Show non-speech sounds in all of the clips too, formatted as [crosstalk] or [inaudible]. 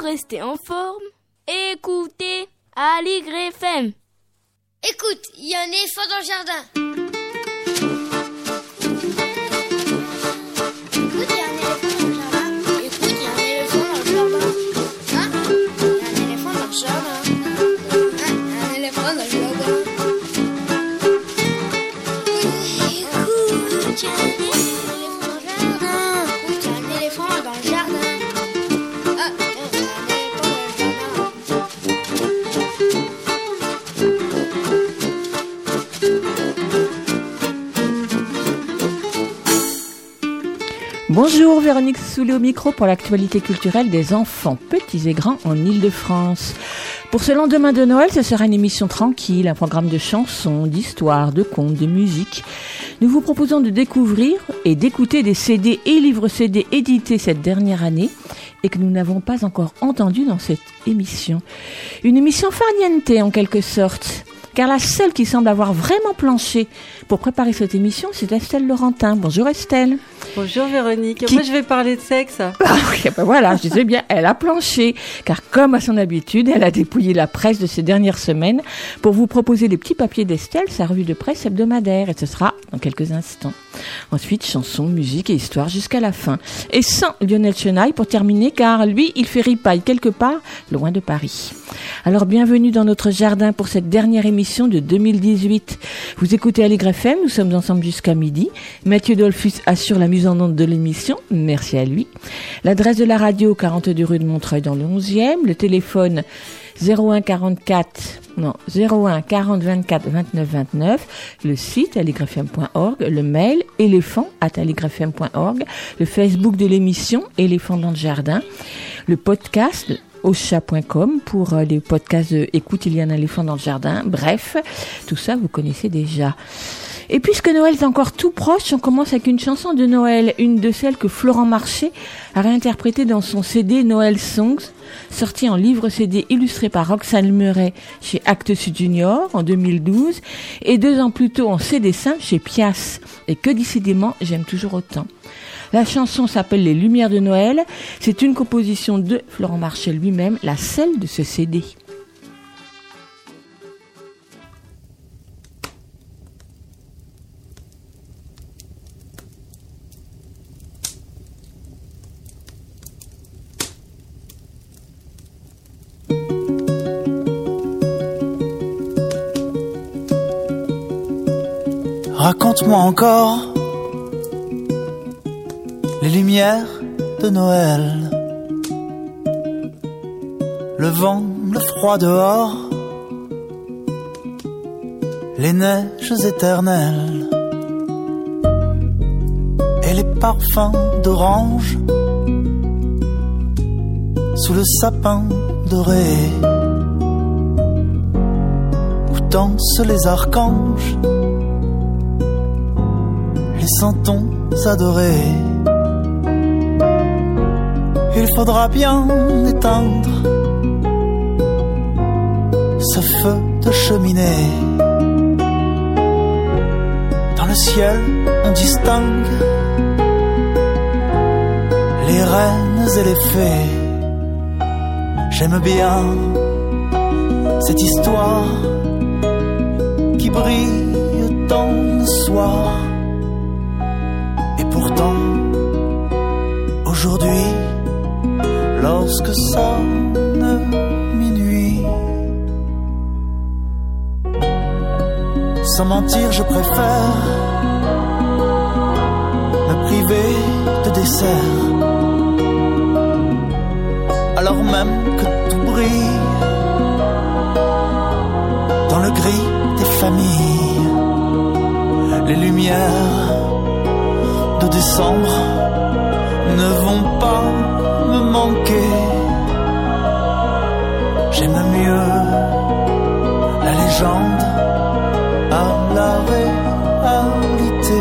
rester en forme, écoutez Aligre FM. Écoute, il y a un éléphant dans le jardin. Bonjour, Véronique Soulet au micro pour l'actualité culturelle des enfants, petits et grands en Ile-de-France. Pour ce lendemain de Noël, ce sera une émission tranquille, un programme de chansons, d'histoires, de contes, de musique. Nous vous proposons de découvrir et d'écouter des CD et livres CD édités cette dernière année et que nous n'avons pas encore entendus dans cette émission. Une émission farniente en quelque sorte car la seule qui semble avoir vraiment planché pour préparer cette émission, c'est Estelle Laurentin. Bonjour Estelle. Bonjour Véronique. Moi, je vais parler de sexe. [laughs] Ah oui, ben voilà, je disais bien, elle a planché, car comme à son habitude, elle a dépouillé la presse de ces dernières semaines pour vous proposer les petits papiers d'Estelle, sa revue de presse hebdomadaire, et ce sera dans quelques instants. Ensuite, chansons, musique et histoire jusqu'à la fin. Et sans Lionel Chenaille pour terminer, car lui, il fait ripaille quelque part, loin de Paris. Alors, bienvenue dans notre jardin pour cette dernière émission de 2018. Vous écoutez Allegre FM, nous sommes ensemble jusqu'à midi. Mathieu Dolphus assure la mise en onde de l'émission, merci à lui. L'adresse de la radio, 42 rue de Montreuil dans le 11e. Le téléphone 01 44 non 01 40 24 29 29 le site aligrefm.org le mail éléphant at aligrefm.org le Facebook de l'émission éléphant dans le jardin le podcast chat.com pour euh, les podcasts de Écoute, il y a un éléphant dans le jardin. Bref, tout ça, vous connaissez déjà. Et puisque Noël est encore tout proche, on commence avec une chanson de Noël, une de celles que Florent Marché a réinterprétée dans son CD Noël Songs, sorti en livre CD illustré par Roxane Murray chez Actes Sud Junior en 2012, et deux ans plus tôt en CD simple chez Pias. Et que décidément, j'aime toujours autant. La chanson s'appelle Les Lumières de Noël. C'est une composition de Florent Marché lui-même, la seule de ce CD. Raconte-moi encore. Les lumières de Noël. Le vent, le froid dehors, les neiges éternelles. Et les parfums d'orange. Sous le sapin doré. Où dansent les archanges, les santons adorés il faudra bien éteindre ce feu de cheminée. Dans le ciel, on distingue les reines et les fées. J'aime bien cette histoire qui brille dans le soir. Sonne minuit. Sans mentir, je préfère me priver de dessert. Alors même que tout brille dans le gris des familles, les lumières de décembre ne vont pas manquer. J'aime mieux la légende à la réalité.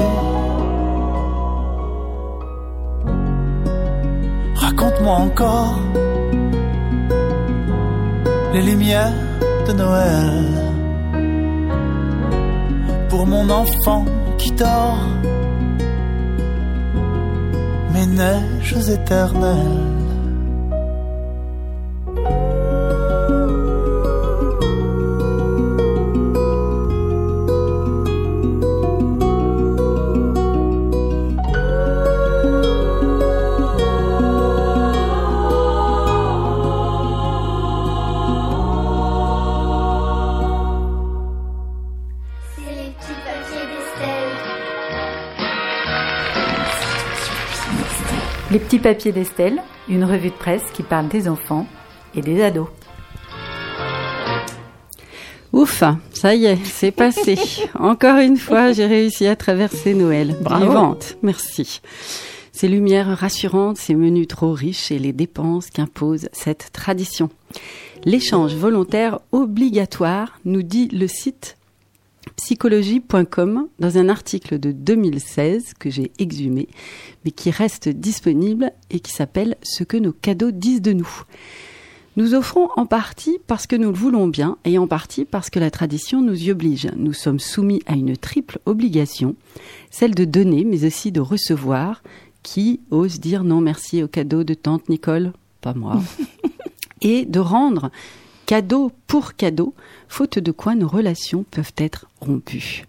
Raconte-moi encore les lumières de Noël pour mon enfant qui dort mes neiges éternelles. Papiers d'Estelle, une revue de presse qui parle des enfants et des ados. Ouf, ça y est, c'est passé. [laughs] Encore une fois, j'ai réussi à traverser Noël. Bravo. Vivante, merci. Ces lumières rassurantes, ces menus trop riches et les dépenses qu'impose cette tradition. L'échange volontaire obligatoire, nous dit le site psychologie.com dans un article de 2016 que j'ai exhumé, mais qui reste disponible et qui s'appelle Ce que nos cadeaux disent de nous. Nous offrons en partie parce que nous le voulons bien et en partie parce que la tradition nous y oblige. Nous sommes soumis à une triple obligation, celle de donner mais aussi de recevoir. Qui ose dire non merci au cadeau de tante Nicole? Pas moi. [laughs] et de rendre cadeau pour cadeau, faute de quoi nos relations peuvent être rompues.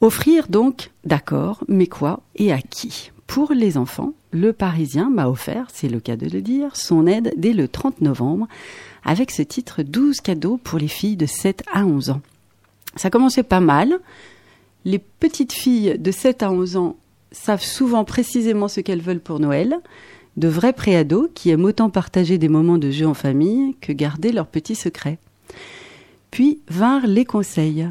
Offrir donc, d'accord, mais quoi et à qui? Pour les enfants, le Parisien m'a offert, c'est le cas de le dire, son aide dès le 30 novembre, avec ce titre 12 cadeaux pour les filles de 7 à 11 ans. Ça commençait pas mal. Les petites filles de 7 à 11 ans savent souvent précisément ce qu'elles veulent pour Noël, de vrais préados qui aiment autant partager des moments de jeu en famille que garder leurs petits secrets. Puis vinrent les conseils.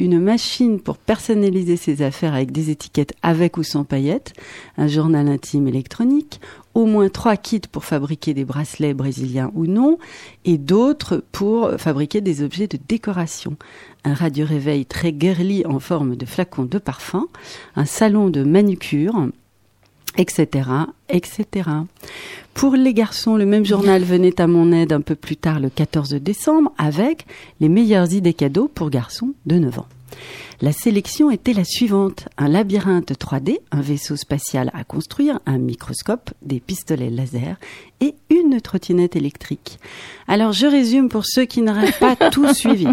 Une machine pour personnaliser ses affaires avec des étiquettes avec ou sans paillettes, un journal intime électronique, au moins trois kits pour fabriquer des bracelets brésiliens ou non, et d'autres pour fabriquer des objets de décoration. Un radio-réveil très girly en forme de flacon de parfum, un salon de manucure, etc., etc. Pour les garçons, le même journal venait à mon aide un peu plus tard le 14 décembre avec les meilleures idées cadeaux pour garçons de 9 ans. La sélection était la suivante. Un labyrinthe 3D, un vaisseau spatial à construire, un microscope, des pistolets laser et une trottinette électrique. Alors je résume pour ceux qui n'auraient pas [laughs] tout suivi.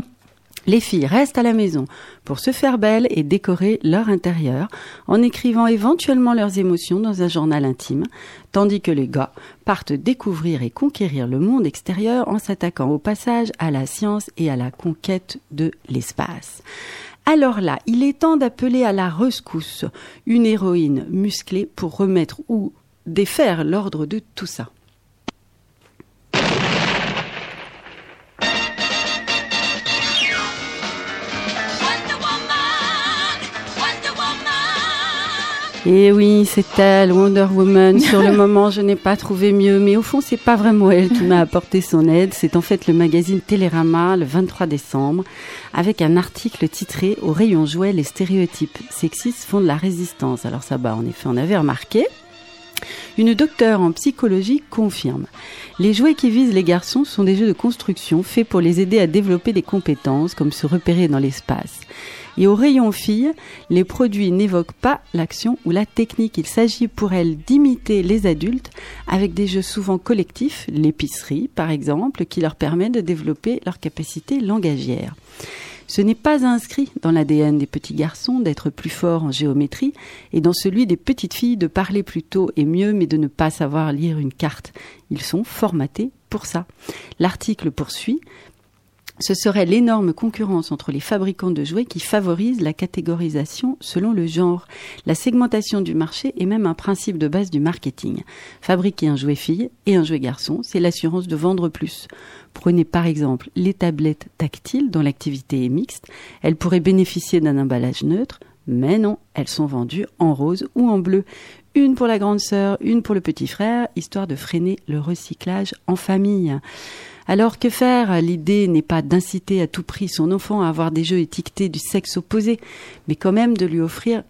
Les filles restent à la maison pour se faire belles et décorer leur intérieur en écrivant éventuellement leurs émotions dans un journal intime, tandis que les gars partent découvrir et conquérir le monde extérieur en s'attaquant au passage à la science et à la conquête de l'espace. Alors là, il est temps d'appeler à la rescousse une héroïne musclée pour remettre ou défaire l'ordre de tout ça. Et oui, c'est elle, Wonder Woman. [laughs] Sur le moment, je n'ai pas trouvé mieux, mais au fond, c'est pas vraiment elle qui m'a apporté son aide. C'est en fait le magazine Télérama, le 23 décembre, avec un article titré Au rayon jouets, les stéréotypes sexistes font de la résistance. Alors ça, bah, en effet, on avait remarqué. Une docteure en psychologie confirme. Les jouets qui visent les garçons sont des jeux de construction faits pour les aider à développer des compétences comme se repérer dans l'espace. Et au rayon filles, les produits n'évoquent pas l'action ou la technique. Il s'agit pour elles d'imiter les adultes avec des jeux souvent collectifs, l'épicerie par exemple, qui leur permet de développer leur capacité langagière. Ce n'est pas inscrit dans l'ADN des petits garçons d'être plus forts en géométrie et dans celui des petites filles de parler plus tôt et mieux mais de ne pas savoir lire une carte. Ils sont formatés pour ça. L'article poursuit. Ce serait l'énorme concurrence entre les fabricants de jouets qui favorise la catégorisation selon le genre, la segmentation du marché et même un principe de base du marketing. Fabriquer un jouet fille et un jouet garçon, c'est l'assurance de vendre plus. Prenez par exemple les tablettes tactiles dont l'activité est mixte. Elles pourraient bénéficier d'un emballage neutre, mais non, elles sont vendues en rose ou en bleu. Une pour la grande sœur, une pour le petit frère, histoire de freiner le recyclage en famille. Alors que faire? L'idée n'est pas d'inciter à tout prix son enfant à avoir des jeux étiquetés du sexe opposé, mais quand même de lui offrir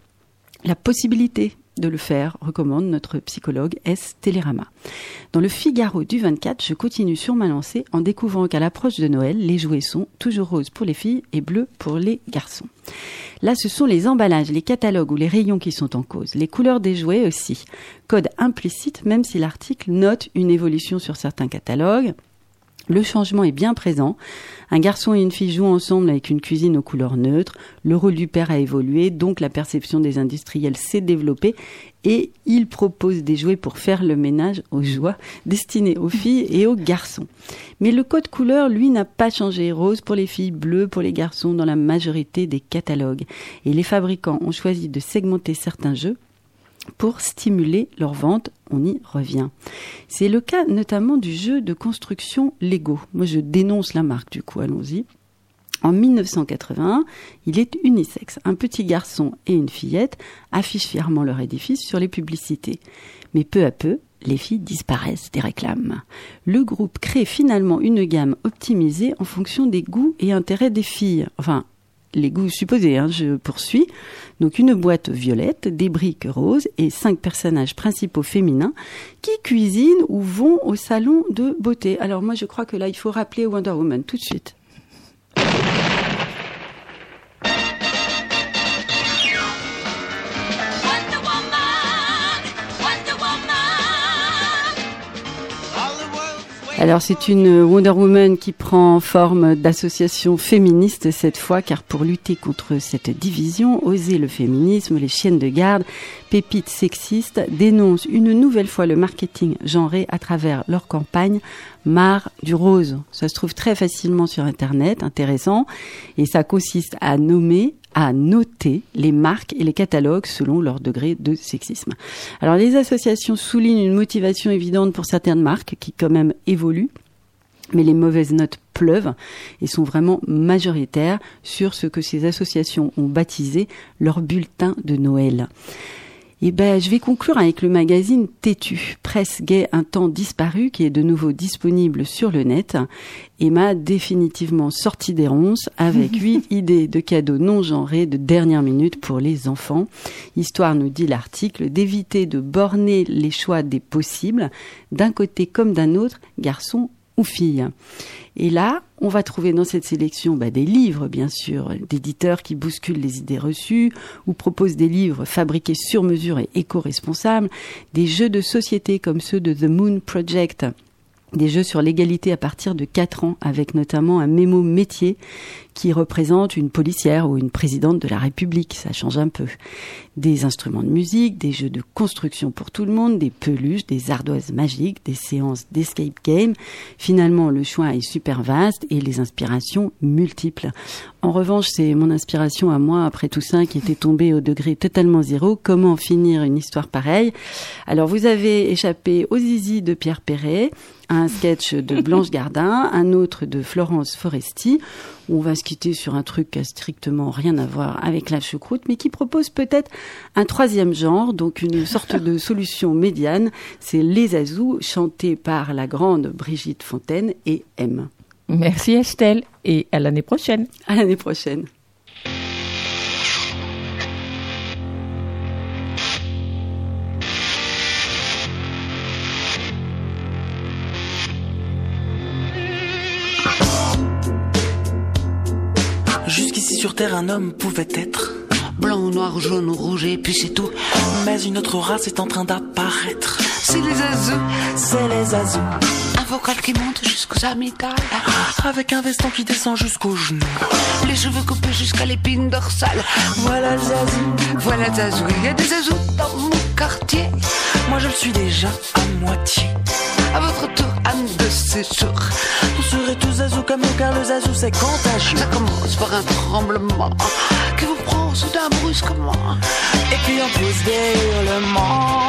la possibilité de le faire, recommande notre psychologue S. Télérama. Dans le Figaro du 24, je continue sur ma lancée en découvrant qu'à l'approche de Noël, les jouets sont toujours roses pour les filles et bleus pour les garçons. Là, ce sont les emballages, les catalogues ou les rayons qui sont en cause. Les couleurs des jouets aussi. Code implicite, même si l'article note une évolution sur certains catalogues. Le changement est bien présent. Un garçon et une fille jouent ensemble avec une cuisine aux couleurs neutres. Le rôle du père a évolué, donc la perception des industriels s'est développée et il propose des jouets pour faire le ménage aux joies destinés aux filles et aux garçons. Mais le code couleur, lui, n'a pas changé. Rose pour les filles, bleu pour les garçons dans la majorité des catalogues. Et les fabricants ont choisi de segmenter certains jeux pour stimuler leur vente. On y revient. C'est le cas notamment du jeu de construction Lego. Moi, je dénonce la marque, du coup, allons-y. En 1981, il est unisexe. Un petit garçon et une fillette affichent fièrement leur édifice sur les publicités. Mais peu à peu, les filles disparaissent des réclames. Le groupe crée finalement une gamme optimisée en fonction des goûts et intérêts des filles. Enfin, les goûts supposés, hein, je poursuis. Donc une boîte violette, des briques roses et cinq personnages principaux féminins qui cuisinent ou vont au salon de beauté. Alors moi je crois que là il faut rappeler Wonder Woman tout de suite. Alors c'est une Wonder Woman qui prend forme d'association féministe cette fois, car pour lutter contre cette division, Oser le féminisme, les chiennes de garde, pépites sexistes, dénoncent une nouvelle fois le marketing genré à travers leur campagne Mar du rose. Ça se trouve très facilement sur Internet, intéressant, et ça consiste à nommer à noter les marques et les catalogues selon leur degré de sexisme. Alors les associations soulignent une motivation évidente pour certaines marques qui quand même évoluent, mais les mauvaises notes pleuvent et sont vraiment majoritaires sur ce que ces associations ont baptisé leur bulletin de Noël. Eh ben, je vais conclure avec le magazine Têtu, presse gay un temps disparu, qui est de nouveau disponible sur le net et m'a définitivement sorti des ronces avec [laughs] huit idées de cadeaux non genrés de dernière minute pour les enfants. Histoire, nous dit l'article, d'éviter de borner les choix des possibles, d'un côté comme d'un autre, garçon ou fille. Et là, on va trouver dans cette sélection bah, des livres, bien sûr, d'éditeurs qui bousculent les idées reçues ou proposent des livres fabriqués sur mesure et éco-responsables, des jeux de société comme ceux de The Moon Project des jeux sur l'égalité à partir de 4 ans, avec notamment un mémo métier qui représente une policière ou une présidente de la République, ça change un peu. Des instruments de musique, des jeux de construction pour tout le monde, des peluches, des ardoises magiques, des séances d'escape game. Finalement, le choix est super vaste et les inspirations multiples. En revanche, c'est mon inspiration à moi, après tout ça, qui était tombée au degré totalement zéro. Comment finir une histoire pareille? Alors, vous avez échappé aux zizi de Pierre Perret, un sketch de Blanche Gardin, un autre de Florence Foresti. On va se quitter sur un truc qui a strictement rien à voir avec la choucroute, mais qui propose peut-être un troisième genre, donc une [laughs] sorte de solution médiane. C'est Les Azous, chanté par la grande Brigitte Fontaine et M. Merci Estelle et à l'année prochaine. À l'année prochaine. Un homme pouvait être Blanc, noir, jaune ou rouge, et puis c'est tout. Mais une autre race est en train d'apparaître. C'est les azous. C'est les azous. Un vocal qui monte jusqu'aux amygdales. Avec un veston qui descend jusqu'aux genoux. Les cheveux coupés jusqu'à l'épine dorsale. Voilà zazou. Voilà Zazou. Il y a des azous dans Moi je le suis déjà à moitié. À votre tour, âme de séjour. Vous serez tous zazou comme nous car le zazou c'est contagieux. Ça commence par un tremblement qui vous prend soudain brusquement. Et puis on pousse des hurlements.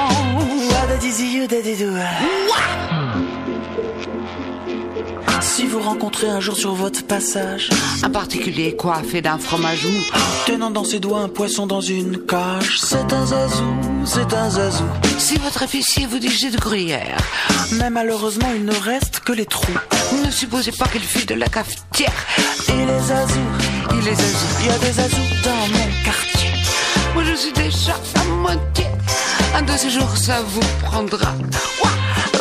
Si vous rencontrez un jour sur votre passage, Un particulier coiffé d'un fromage mou. tenant dans ses doigts un poisson dans une cage, c'est un zazou, c'est un zazou. Si votre épicier vous dit j'ai de gruyère, Mais malheureusement, il ne reste que les trous. ne supposez pas qu'il file de la cafetière. Et les zazous, Il est azou. il y a des zazous dans mon quartier. Moi je suis déjà à moitié. Un de ces jours ça vous prendra. Ouah Ah, do,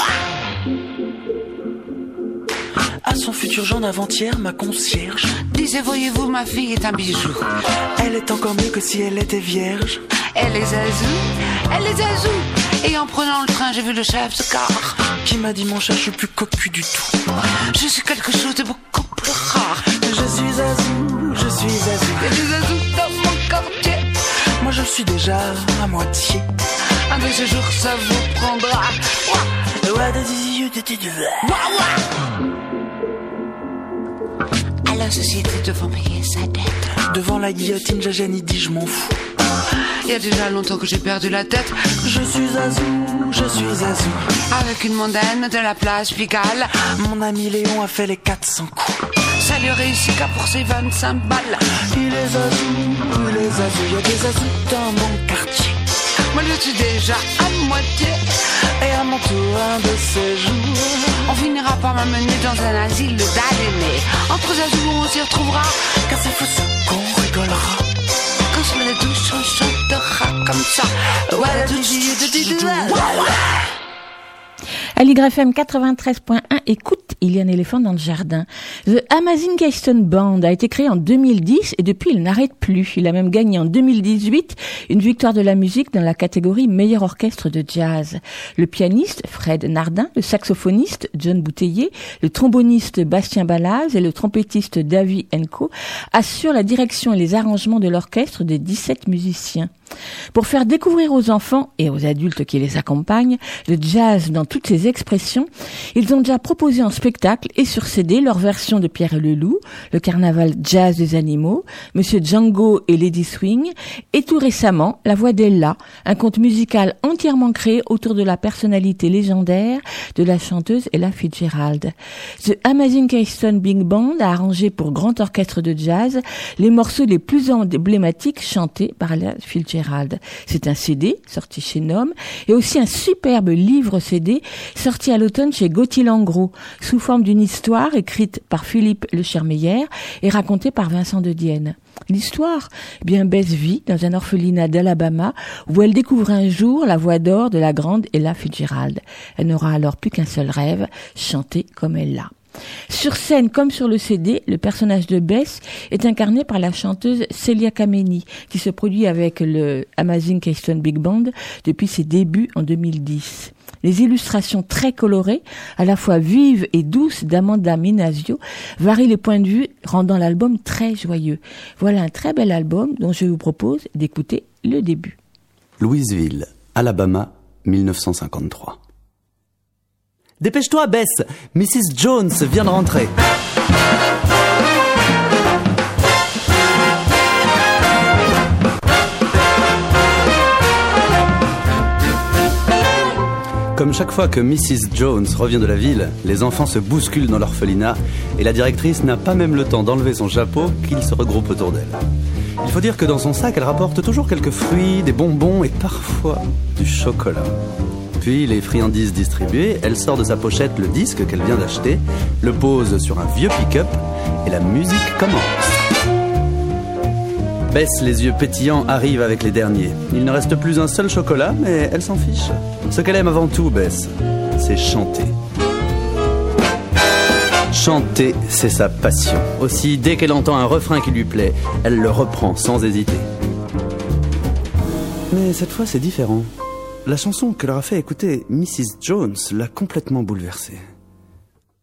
ah. À son futur genre d'avant-hier, ma concierge, Disait voyez-vous ma fille est un bijou. elle est encore mieux que si elle était vierge. Elle est azou. Elle est azou. Et en prenant le train j'ai vu le chef de car. Qui m'a dit mon chat, je suis plus cocu du tout. Je suis quelque chose de beaucoup plus rare. Je suis zazou, je suis zazou. A des azous dans mon quartier. Moi je suis déjà à moitié. Un de ces jours ça vous prendra. Ouah di, la société devant payer sa dette. Devant la guillotine, Jajani dit je m'en fous. Il y a déjà longtemps que j'ai perdu la tête. Je suis Azou, je suis Azou. Avec une mondaine de la plage Pigalle. Mon ami Léon a fait les 400 coups. Ça lui réussit qu'à pour ses 25 balles. Il est Azou, il est Azou. Il y a des Azous dans mon quartier. Moi, je suis déjà à moitié. Et à mon tour, un de ces jours. On finira par m'amener dans un asile d'aliénés. Entre Azou, on s'y retrouvera. Car c'est fou ce qu'on rigolera. Quand je me la douche, on chantera comme ça. Voilà, tout À l'YFM 93.1, écoute, il y a un éléphant dans le jardin. The Amazing Keystone Band a été créé en 2010 et depuis il n'arrête plus. Il a même gagné en 2018 une victoire de la musique dans la catégorie meilleur orchestre de jazz. Le pianiste Fred Nardin, le saxophoniste John Bouteiller, le tromboniste Bastien Balaz et le trompettiste Davy Enco assurent la direction et les arrangements de l'orchestre de 17 musiciens. Pour faire découvrir aux enfants et aux adultes qui les accompagnent le jazz dans toutes ses expressions, ils ont déjà proposé en spectacle et sur CD leur version de Pierre et le le carnaval jazz des animaux, Monsieur Django et Lady Swing, et tout récemment La Voix d'Ella, un conte musical entièrement créé autour de la personnalité légendaire de la chanteuse Ella Fitzgerald. The Amazing Keystone Big Band a arrangé pour grand orchestre de jazz les morceaux les plus emblématiques chantés par Ella Fitzgerald. C'est un CD sorti chez Nom et aussi un superbe livre CD sorti à l'automne chez Gauthier Langros sous forme d'une histoire écrite par Philippe Le Chermeyer et racontée par Vincent de Dienne. L'histoire, eh bien Bess vit dans un orphelinat d'Alabama où elle découvre un jour la voix d'or de la grande Ella Fitzgerald. Elle n'aura alors plus qu'un seul rêve, chanter comme elle l'a. Sur scène comme sur le CD, le personnage de Bess est incarné par la chanteuse Celia Kameni, qui se produit avec le Amazing Keystone Big Band depuis ses débuts en 2010. Les illustrations très colorées, à la fois vives et douces d'Amanda Minasio, varient les points de vue, rendant l'album très joyeux. Voilà un très bel album dont je vous propose d'écouter le début. Louisville, Alabama, 1953. Dépêche-toi, Bess Mrs. Jones vient de rentrer. Comme chaque fois que Mrs. Jones revient de la ville, les enfants se bousculent dans l'orphelinat et la directrice n'a pas même le temps d'enlever son chapeau qu'ils se regroupent autour d'elle. Il faut dire que dans son sac, elle rapporte toujours quelques fruits, des bonbons et parfois du chocolat. Puis, les friandises distribuées, elle sort de sa pochette le disque qu'elle vient d'acheter, le pose sur un vieux pick-up et la musique commence. Bess, les yeux pétillants, arrive avec les derniers. Il ne reste plus un seul chocolat, mais elle s'en fiche. Ce qu'elle aime avant tout, Bess, c'est chanter. Chanter, c'est sa passion. Aussi, dès qu'elle entend un refrain qui lui plaît, elle le reprend sans hésiter. Mais cette fois, c'est différent. La chanson que leur a fait écouter Mrs. Jones l'a complètement bouleversée.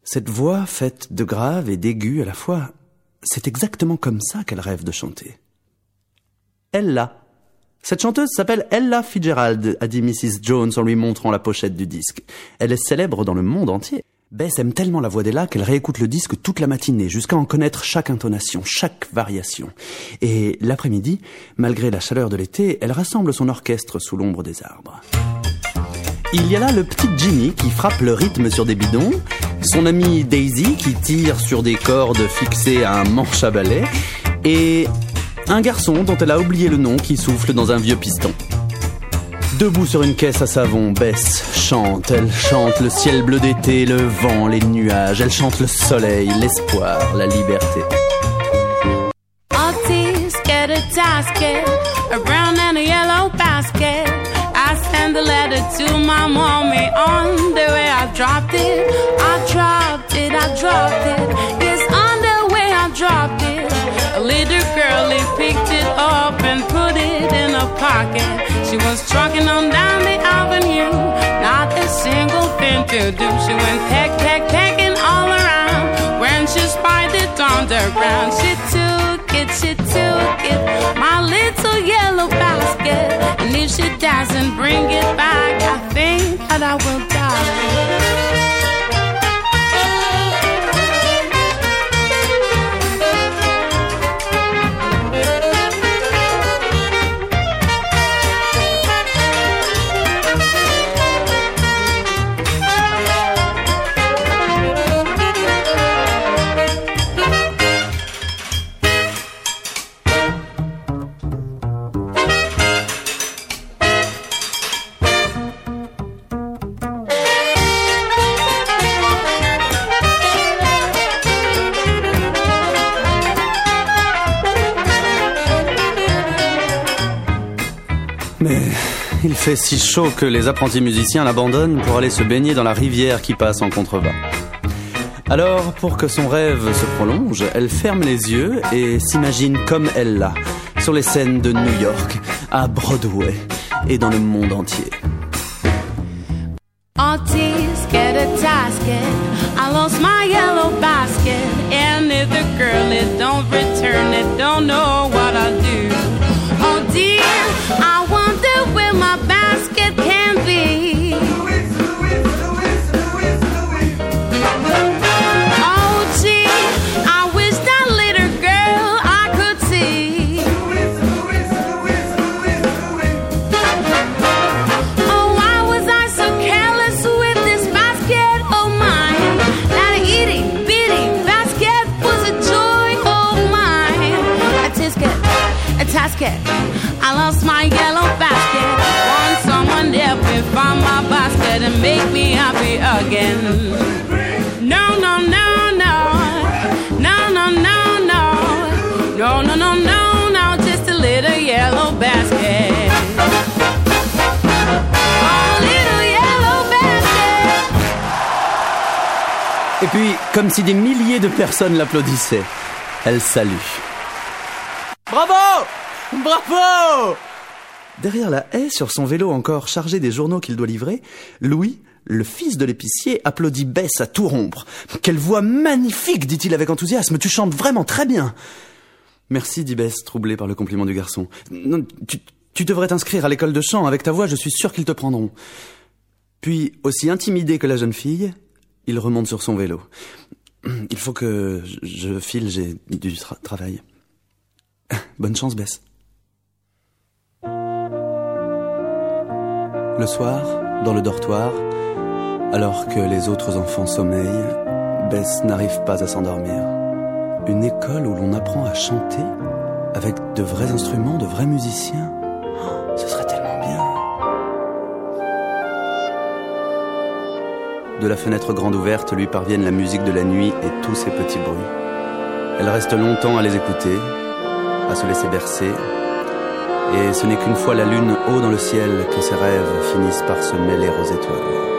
Cette voix faite de grave et d'aigu à la fois, c'est exactement comme ça qu'elle rêve de chanter. Ella. Cette chanteuse s'appelle Ella Fitzgerald, a dit Mrs. Jones en lui montrant la pochette du disque. Elle est célèbre dans le monde entier. Bess aime tellement la voix d'Ella qu'elle réécoute le disque toute la matinée, jusqu'à en connaître chaque intonation, chaque variation. Et l'après-midi, malgré la chaleur de l'été, elle rassemble son orchestre sous l'ombre des arbres. Il y a là le petit Jimmy qui frappe le rythme sur des bidons, son amie Daisy qui tire sur des cordes fixées à un manche à balai, et un garçon dont elle a oublié le nom qui souffle dans un vieux piston. Debout sur une caisse à savon, Bess chante, elle chante le ciel bleu d'été, le vent, les nuages, elle chante le soleil, l'espoir, la liberté. Girlie picked it up and put it in a pocket. She was trucking on down the avenue, not a single thing to do. She went peck, peck, pecking all around. When she spied it on the ground, she took it, she took it, my little yellow basket. And if she doesn't bring it back, I think that I will die. Fait si chaud que les apprentis musiciens l'abandonnent pour aller se baigner dans la rivière qui passe en contrebas. Alors, pour que son rêve se prolonge, elle ferme les yeux et s'imagine comme elle l'a, sur les scènes de New York, à Broadway et dans le monde entier. Personnes l'applaudissaient, elle salue. Bravo Bravo Derrière la haie, sur son vélo encore chargé des journaux qu'il doit livrer, Louis, le fils de l'épicier, applaudit Bess à tout rompre. Quelle voix magnifique, dit-il avec enthousiasme. Tu chantes vraiment très bien. Merci, dit Bess, troublée par le compliment du garçon. Non, tu, tu devrais t'inscrire à l'école de chant. Avec ta voix, je suis sûr qu'ils te prendront. Puis, aussi intimidé que la jeune fille, il remonte sur son vélo. [clears throat] Il faut que je- file, j'ai du tra- travail. [laughs] Bonne chance, Bess. Le soir, dans le dortoir, alors que les autres enfants sommeillent, Bess n'arrive pas à s'endormir. Une école où l'on apprend à chanter avec de vrais instruments, de vrais musiciens. [gasps] Ce serait De la fenêtre grande ouverte lui parviennent la musique de la nuit et tous ces petits bruits. Elle reste longtemps à les écouter, à se laisser bercer, et ce n'est qu'une fois la lune haut dans le ciel que ses rêves finissent par se mêler aux étoiles.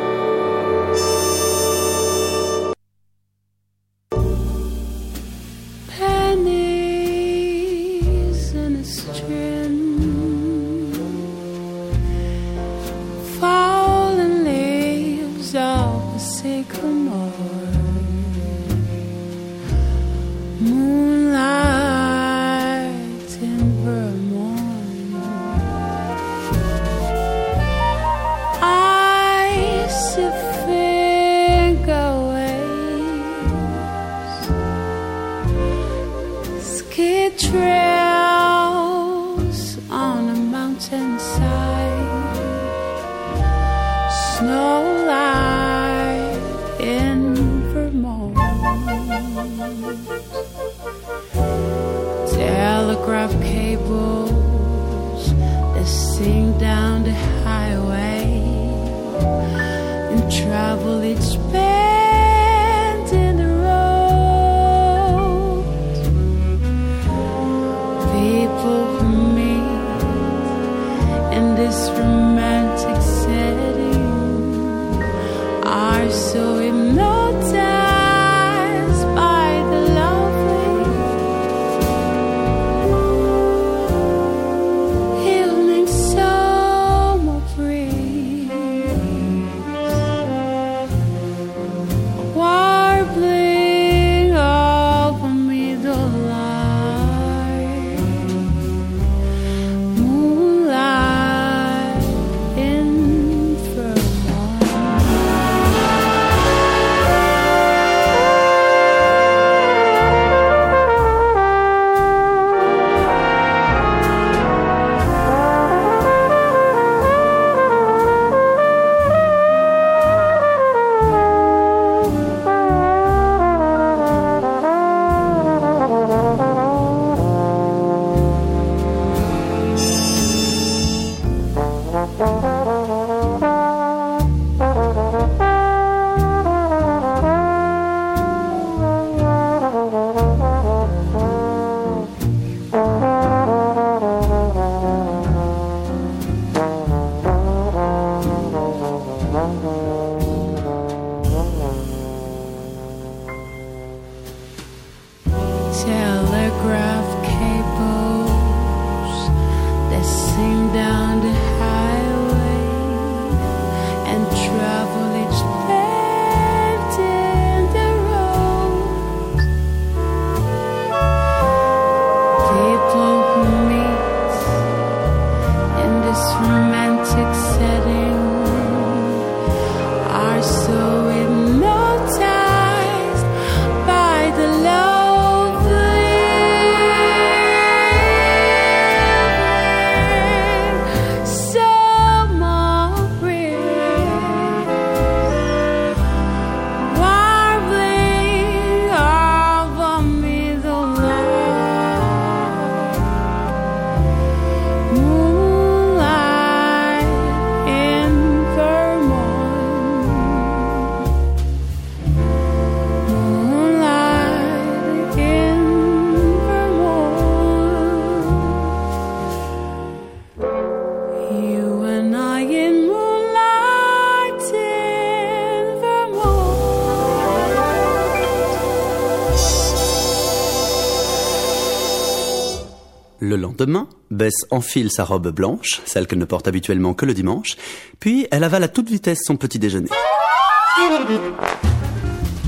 Le lendemain, Bess enfile sa robe blanche, celle qu'elle ne porte habituellement que le dimanche, puis elle avale à toute vitesse son petit déjeuner.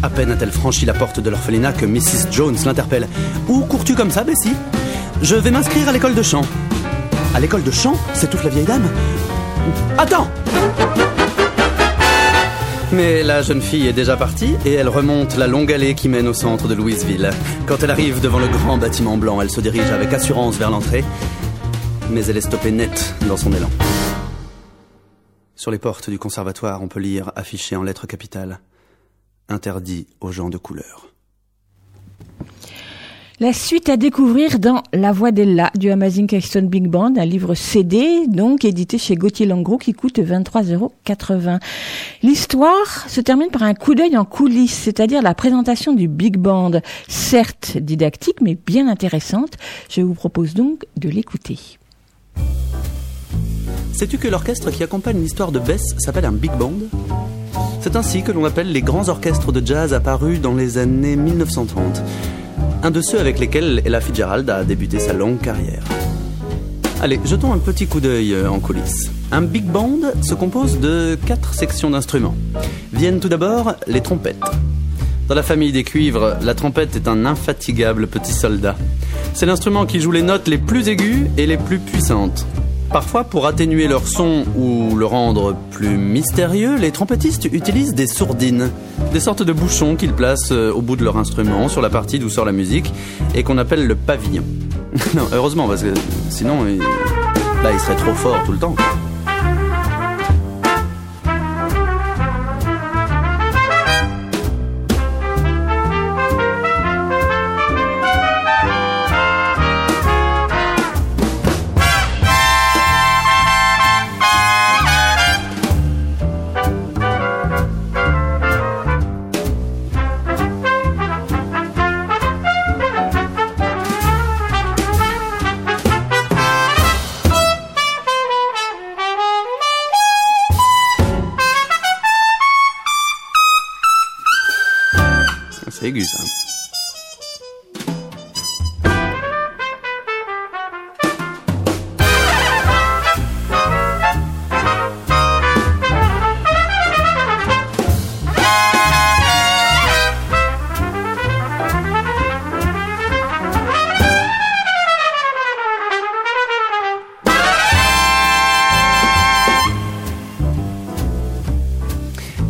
À peine a-t-elle franchi la porte de l'orphelinat que Mrs. Jones l'interpelle. Où cours-tu comme ça, Bessie? Je vais m'inscrire à l'école de chant. À l'école de chant C'est toute la vieille dame? Attends mais la jeune fille est déjà partie et elle remonte la longue allée qui mène au centre de Louisville. Quand elle arrive devant le grand bâtiment blanc, elle se dirige avec assurance vers l'entrée, mais elle est stoppée net dans son élan. Sur les portes du conservatoire, on peut lire affiché en lettres capitales Interdit aux gens de couleur. La suite à découvrir dans La Voix d'Ella du Amazing Keystone Big Band, un livre CD, donc édité chez Gauthier Langros qui coûte 23,80 euros. L'histoire se termine par un coup d'œil en coulisses, c'est-à-dire la présentation du Big Band, certes didactique, mais bien intéressante. Je vous propose donc de l'écouter. Sais-tu que l'orchestre qui accompagne l'histoire de Bess s'appelle un Big Band? C'est ainsi que l'on appelle les grands orchestres de jazz apparus dans les années 1930 un de ceux avec lesquels Ella Fitzgerald a débuté sa longue carrière. Allez, jetons un petit coup d'œil euh, en coulisses. Un big band se compose de quatre sections d'instruments. Viennent tout d'abord les trompettes. Dans la famille des cuivres, la trompette est un infatigable petit soldat. C'est l'instrument qui joue les notes les plus aiguës et les plus puissantes. Parfois, pour atténuer leur son ou le rendre plus mystérieux, les trompettistes utilisent des sourdines, des sortes de bouchons qu'ils placent euh, au bout de leur instrument, sur la partie d'où sort la musique, et qu'on appelle le pavillon. [laughs] non, heureusement, parce que sinon, là, il serait trop fort tout le temps. Ça.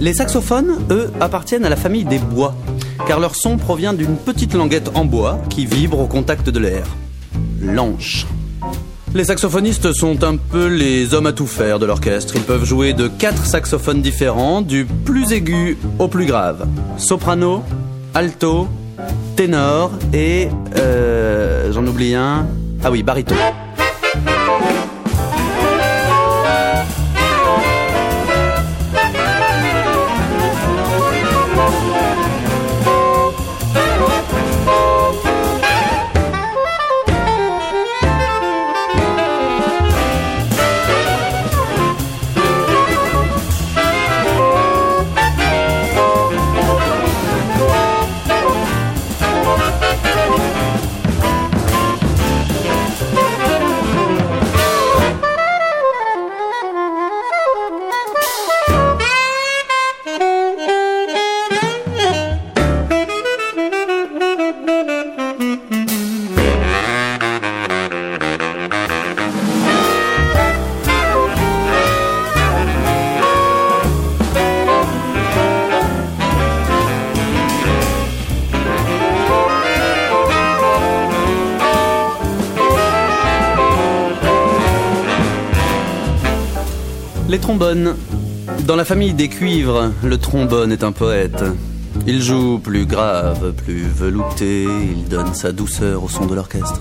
Les saxophones, eux, appartiennent à la famille des bois, car leur son provient d'une petite languette en bois qui vibre au contact de l'air. L'anche. Les saxophonistes sont un peu les hommes à tout faire de l'orchestre. Ils peuvent jouer de quatre saxophones différents, du plus aigu au plus grave. Soprano, alto, ténor et... Euh, J'en oublie un. Ah oui, baryton. Dans la famille des cuivres, le trombone est un poète. Il joue plus grave, plus velouté, il donne sa douceur au son de l'orchestre.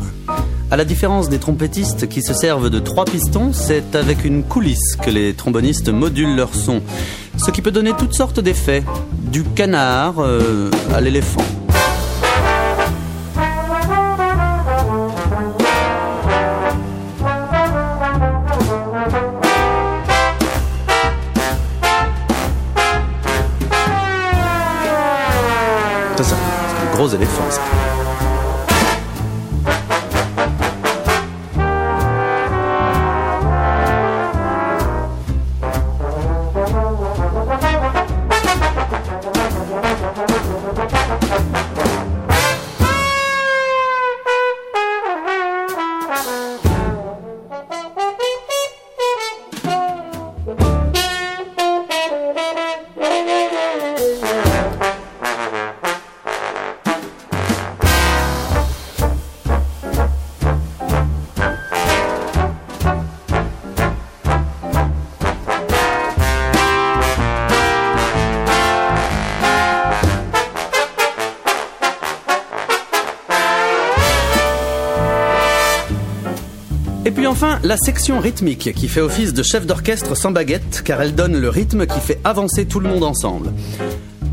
À la différence des trompettistes qui se servent de trois pistons, c'est avec une coulisse que les trombonistes modulent leur son, ce qui peut donner toutes sortes d'effets, du canard euh, à l'éléphant. C'est un la section rythmique qui fait office de chef d'orchestre sans baguette car elle donne le rythme qui fait avancer tout le monde ensemble.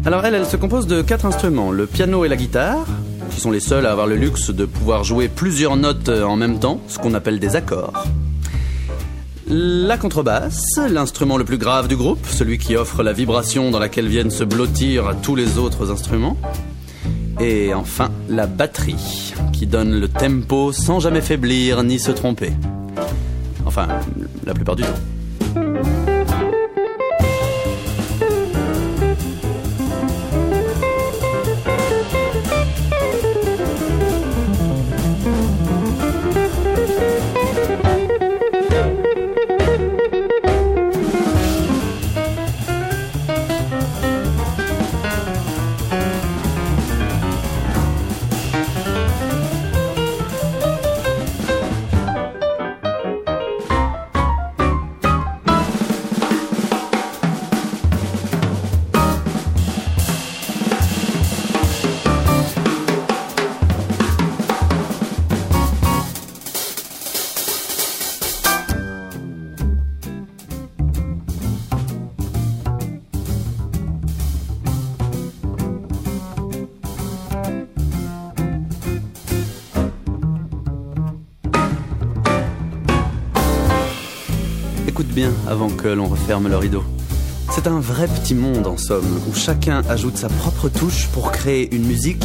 Alors elle, elle se compose de quatre instruments, le piano et la guitare, qui sont les seuls à avoir le luxe de pouvoir jouer plusieurs notes en même temps, ce qu'on appelle des accords. La contrebasse, l'instrument le plus grave du groupe, celui qui offre la vibration dans laquelle viennent se blottir tous les autres instruments. Et enfin, la batterie, qui donne le tempo sans jamais faiblir ni se tromper. Enfin, la plupart du temps. Que l'on referme le rideau. C'est un vrai petit monde en somme, où chacun ajoute sa propre touche pour créer une musique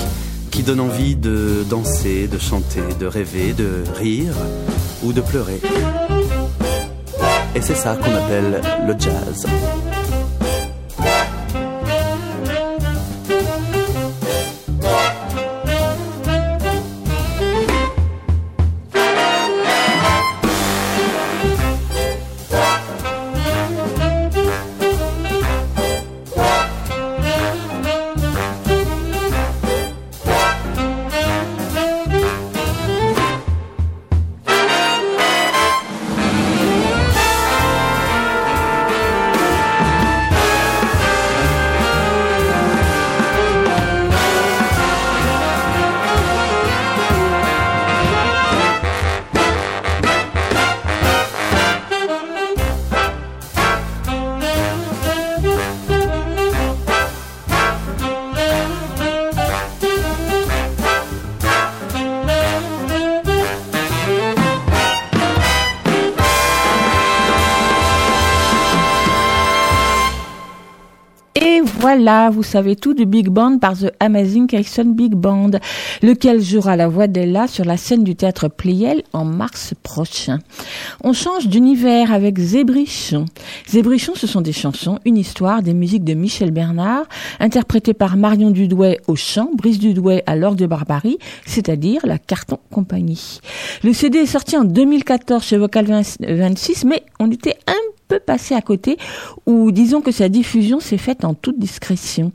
qui donne envie de danser, de chanter, de rêver, de rire ou de pleurer. Et c'est ça qu'on appelle le jazz. Vous savez tout du Big Band par The Amazing Kyson Big Band, lequel jouera la voix d'Ella sur la scène du théâtre Pliel en mars prochain. On change d'univers avec Zébrichon. Zébrichon, ce sont des chansons, une histoire, des musiques de Michel Bernard, interprétées par Marion Dudouet au chant, Brice Dudouet à l'orgue de Barbarie, c'est-à-dire la Carton Compagnie. Le CD est sorti en 2014 chez Vocal 26, mais on était un peu passé à côté, ou disons que sa diffusion s'est faite en toute discrétion.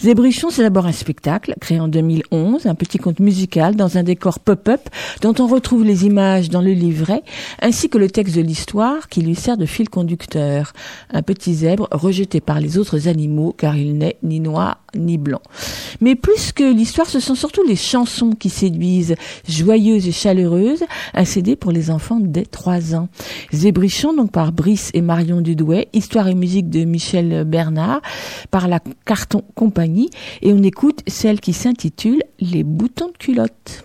Zébrichon, c'est d'abord un spectacle créé en 2011, un petit conte musical dans un décor pop-up dont on retrouve les images dans le livret, ainsi que le texte de l'histoire qui lui sert de fil conducteur. Un petit zèbre rejeté par les autres animaux car il n'est ni noir ni blanc. Mais plus que l'histoire, ce sont surtout les chansons qui séduisent, joyeuses et chaleureuses, un CD pour les enfants dès 3 ans. Zébrichon, donc par Brice et Marion Dudouet, histoire et musique de Michel Bernard, par la Carton Compagnie, et on écoute celle qui s'intitule Les boutons de culotte.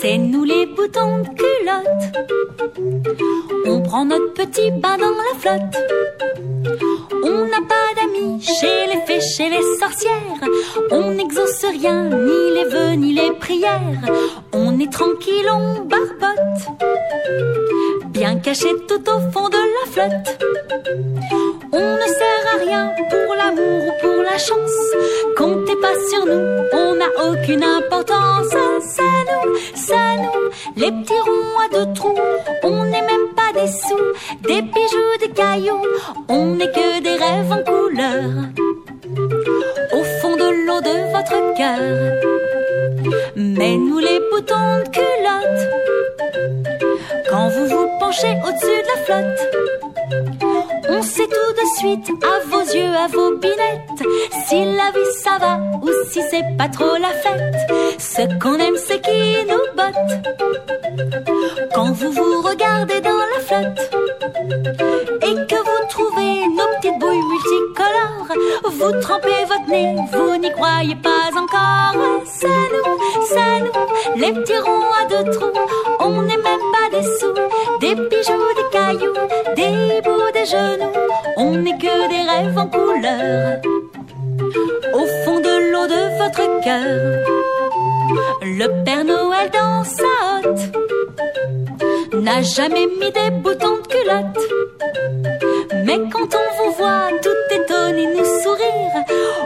C'est nous les boutons de culotte. On prend notre petit bain dans la flotte. On n'a pas d'amis chez les fées, chez les sorcières. On n'exauce rien, ni les vœux, ni les prières. On est tranquille, on barbote. Bien caché tout au fond de la flotte. On ne sert à rien pour l'amour ou pour la chance. Comptez pas sur nous, on n'a aucune importance. C'est nous, c'est nous, les petits ronds à deux trous. On n'est même pas des sous, des bijoux, des cailloux. On n'est que des rêves en couleur. Au fond cœur. Mais nous les boutons de culotte, quand vous vous penchez au-dessus de la flotte, on sait tout de suite à vos yeux, à vos binettes, si la vie ça va ou si c'est pas trop la fête. Ce qu'on aime, c'est qui nous botte. Quand vous vous regardez dans la flotte vous trempez votre nez, vous n'y croyez pas encore. C'est nous, c'est nous, les petits ronds à deux trous. On n'est même pas des sous, des bijoux, des cailloux, des bouts des genoux. On n'est que des rêves en couleur. Au fond de l'eau de votre cœur, le Père Noël dans sa hotte n'a jamais mis des boutons de culotte. Mais quand on vous voit tout étonné nous sourire,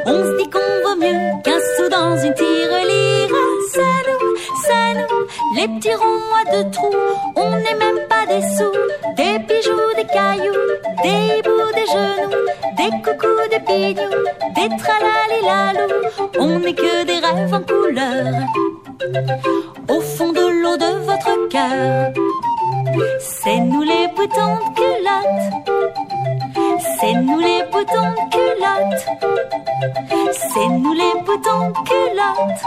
on se dit qu'on vaut mieux qu'un sou dans une tirelire. C'est nous, c'est nous, les petits ronds à trous. On n'est même pas des sous, des bijoux, des cailloux, des bouts des genoux, des coucous, des pignous, des tralalilalou. On n'est que des rêves en couleur. Au fond de l'eau de votre cœur, c'est nous les boutons de culotte. C'est nous les boutons de culotte. C'est nous les boutons de culotte.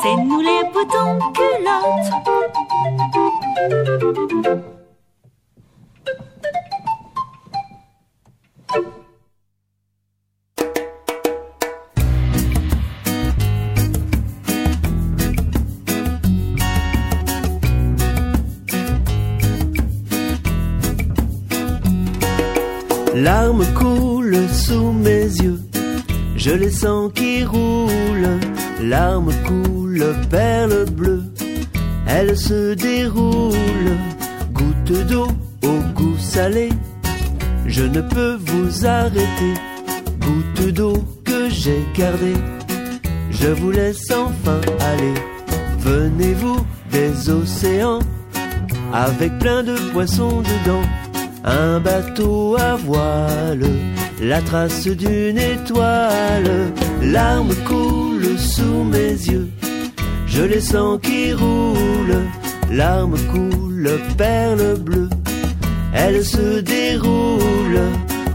C'est nous les boutons de culotte. Larmes coulent sous mes yeux, je les sens qui roulent. Larmes coulent, perles bleues, elles se déroulent. Goutte d'eau au goût salé, je ne peux vous arrêter. Goutte d'eau que j'ai gardée, je vous laisse enfin aller. Venez-vous des océans, avec plein de poissons dedans un bateau à voile, la trace d'une étoile, larmes coulent sous mes yeux, je les sens qui roulent, larmes coulent, perles bleues, elles se déroulent,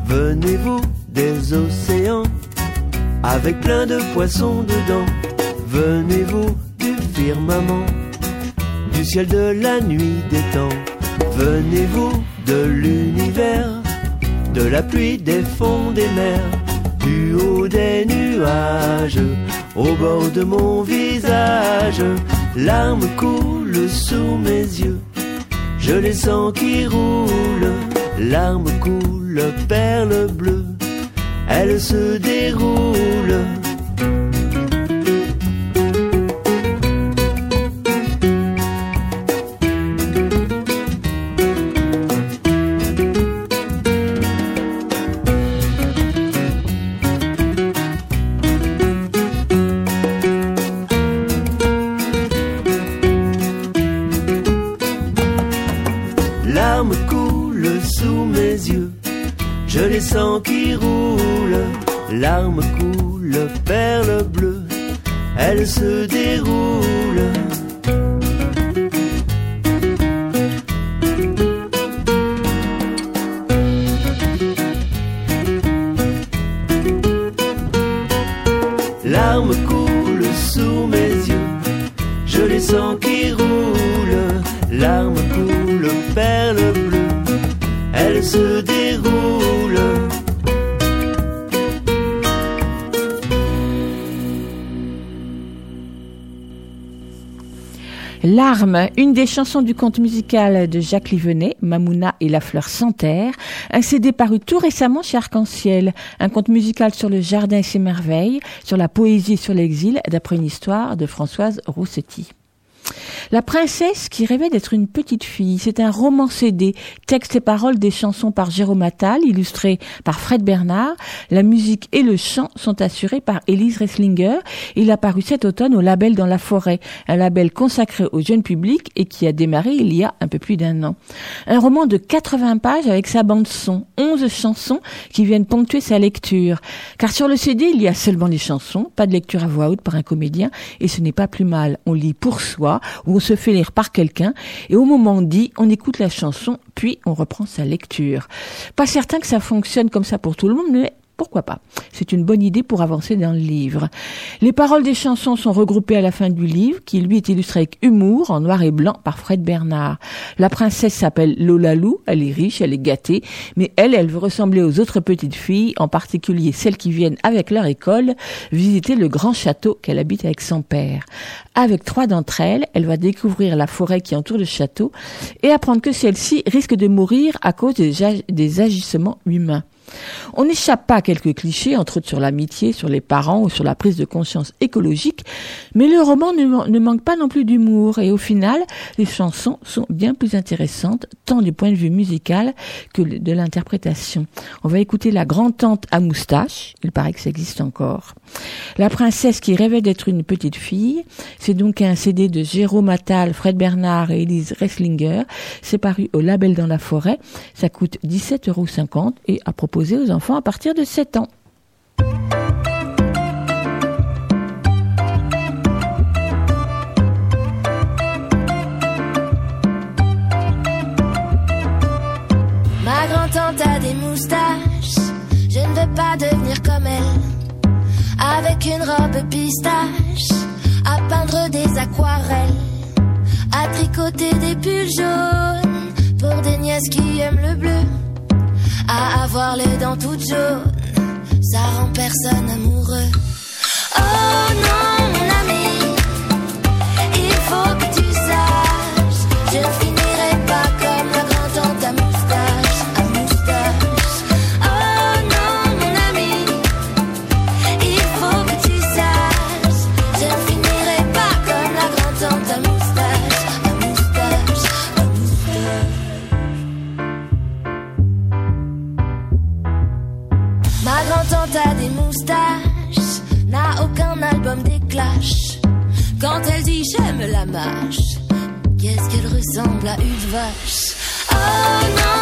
venez-vous des océans, avec plein de poissons dedans, venez-vous du firmament, du ciel de la nuit des temps, venez-vous de l'univers, de la pluie des fonds des mers, du haut des nuages, au bord de mon visage, larmes coulent sous mes yeux, je les sens qui roulent, larmes coulent, perles bleues, elles se déroulent. Les sens qui roulent, larmes coulent, perles bleues, elles se déroulent. Larmes coulent sous mes yeux, je les sens qui roulent, larmes coulent, perles bleues, elles se déroulent. Larmes, une des chansons du conte musical de Jacques Livenet, Mamouna et la fleur sans terre, un CD paru tout récemment chez Arc-en-Ciel, un conte musical sur le jardin et ses merveilles, sur la poésie et sur l'exil, d'après une histoire de Françoise Roussetti. La princesse qui rêvait d'être une petite fille. C'est un roman CD, texte et paroles des chansons par Jérôme Attal, illustré par Fred Bernard. La musique et le chant sont assurés par Elise Resslinger. Il a paru cet automne au label Dans la forêt, un label consacré au jeune public et qui a démarré il y a un peu plus d'un an. Un roman de 80 pages avec sa bande son, 11 chansons qui viennent ponctuer sa lecture. Car sur le CD, il y a seulement des chansons, pas de lecture à voix haute par un comédien et ce n'est pas plus mal. On lit pour soi on se fait lire par quelqu'un et au moment dit, on écoute la chanson puis on reprend sa lecture. Pas certain que ça fonctionne comme ça pour tout le monde, mais pourquoi pas? C'est une bonne idée pour avancer dans le livre. Les paroles des chansons sont regroupées à la fin du livre, qui lui est illustré avec humour, en noir et blanc, par Fred Bernard. La princesse s'appelle Lola Lou, elle est riche, elle est gâtée, mais elle, elle veut ressembler aux autres petites filles, en particulier celles qui viennent avec leur école visiter le grand château qu'elle habite avec son père. Avec trois d'entre elles, elle va découvrir la forêt qui entoure le château et apprendre que celle-ci risque de mourir à cause des, des agissements humains. On n'échappe pas à quelques clichés, entre autres sur l'amitié, sur les parents ou sur la prise de conscience écologique, mais le roman ne, manque pas non plus d'humour et au final, les chansons sont bien plus intéressantes, tant du point de vue musical que de l'interprétation. On va écouter La grand-tante à moustache, il paraît que ça existe encore. La princesse qui rêvait d'être une petite fille, c'est donc un CD de Jérôme Attal, Fred Bernard et Elise Resslinger, c'est paru au label dans la forêt, ça coûte 17,50 euros et à propos aux enfants à partir de 7 ans. Ma grand-tante a des moustaches, je ne veux pas devenir comme elle. Avec une robe pistache, à peindre des aquarelles, à tricoter des pulls jaunes pour des nièces qui aiment le bleu à avoir les dents toutes jaunes, ça rend personne amoureux. Oh non, mon ami, il faut qu'est-ce qu'elle ressemble à une vache? Oh non,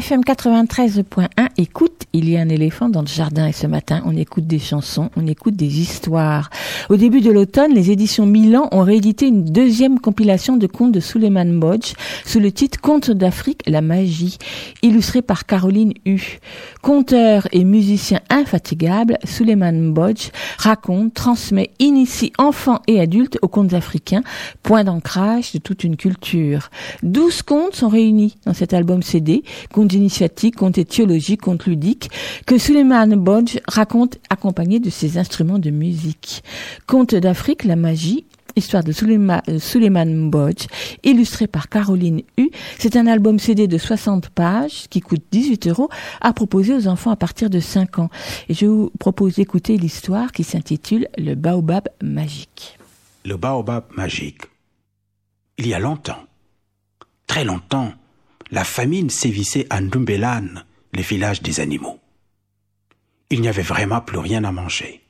L'YFM 93.1, écoute, il y a un éléphant dans le jardin et ce matin, on écoute des chansons, on écoute des histoires. Au début de l'automne, les éditions Milan ont réédité une deuxième compilation de contes de Suleiman Bodj sous le titre Contes d'Afrique, la magie, illustré par Caroline Hu. Conteur et musicien infatigable, Suleiman Bodj raconte, transmet, initie enfants et adultes aux contes africains, point d'ancrage de toute une culture. Douze contes sont réunis dans cet album CD, contes initiatiques, contes étiologiques, contes ludiques, que Suleiman Bodj raconte accompagné de ses instruments de musique. Contes d'Afrique, la magie, histoire de Suleiman, euh, Suleiman Bodj, illustré par Caroline Hu. C'est un album CD de 60 pages qui coûte 18 euros à proposer aux enfants à partir de 5 ans. Et je vous propose d'écouter l'histoire qui s'intitule Le Baobab magique. Le Baobab magique. Il y a longtemps, très longtemps, la famine sévissait à Ndumbelan, le village des animaux. Il n'y avait vraiment plus rien à manger.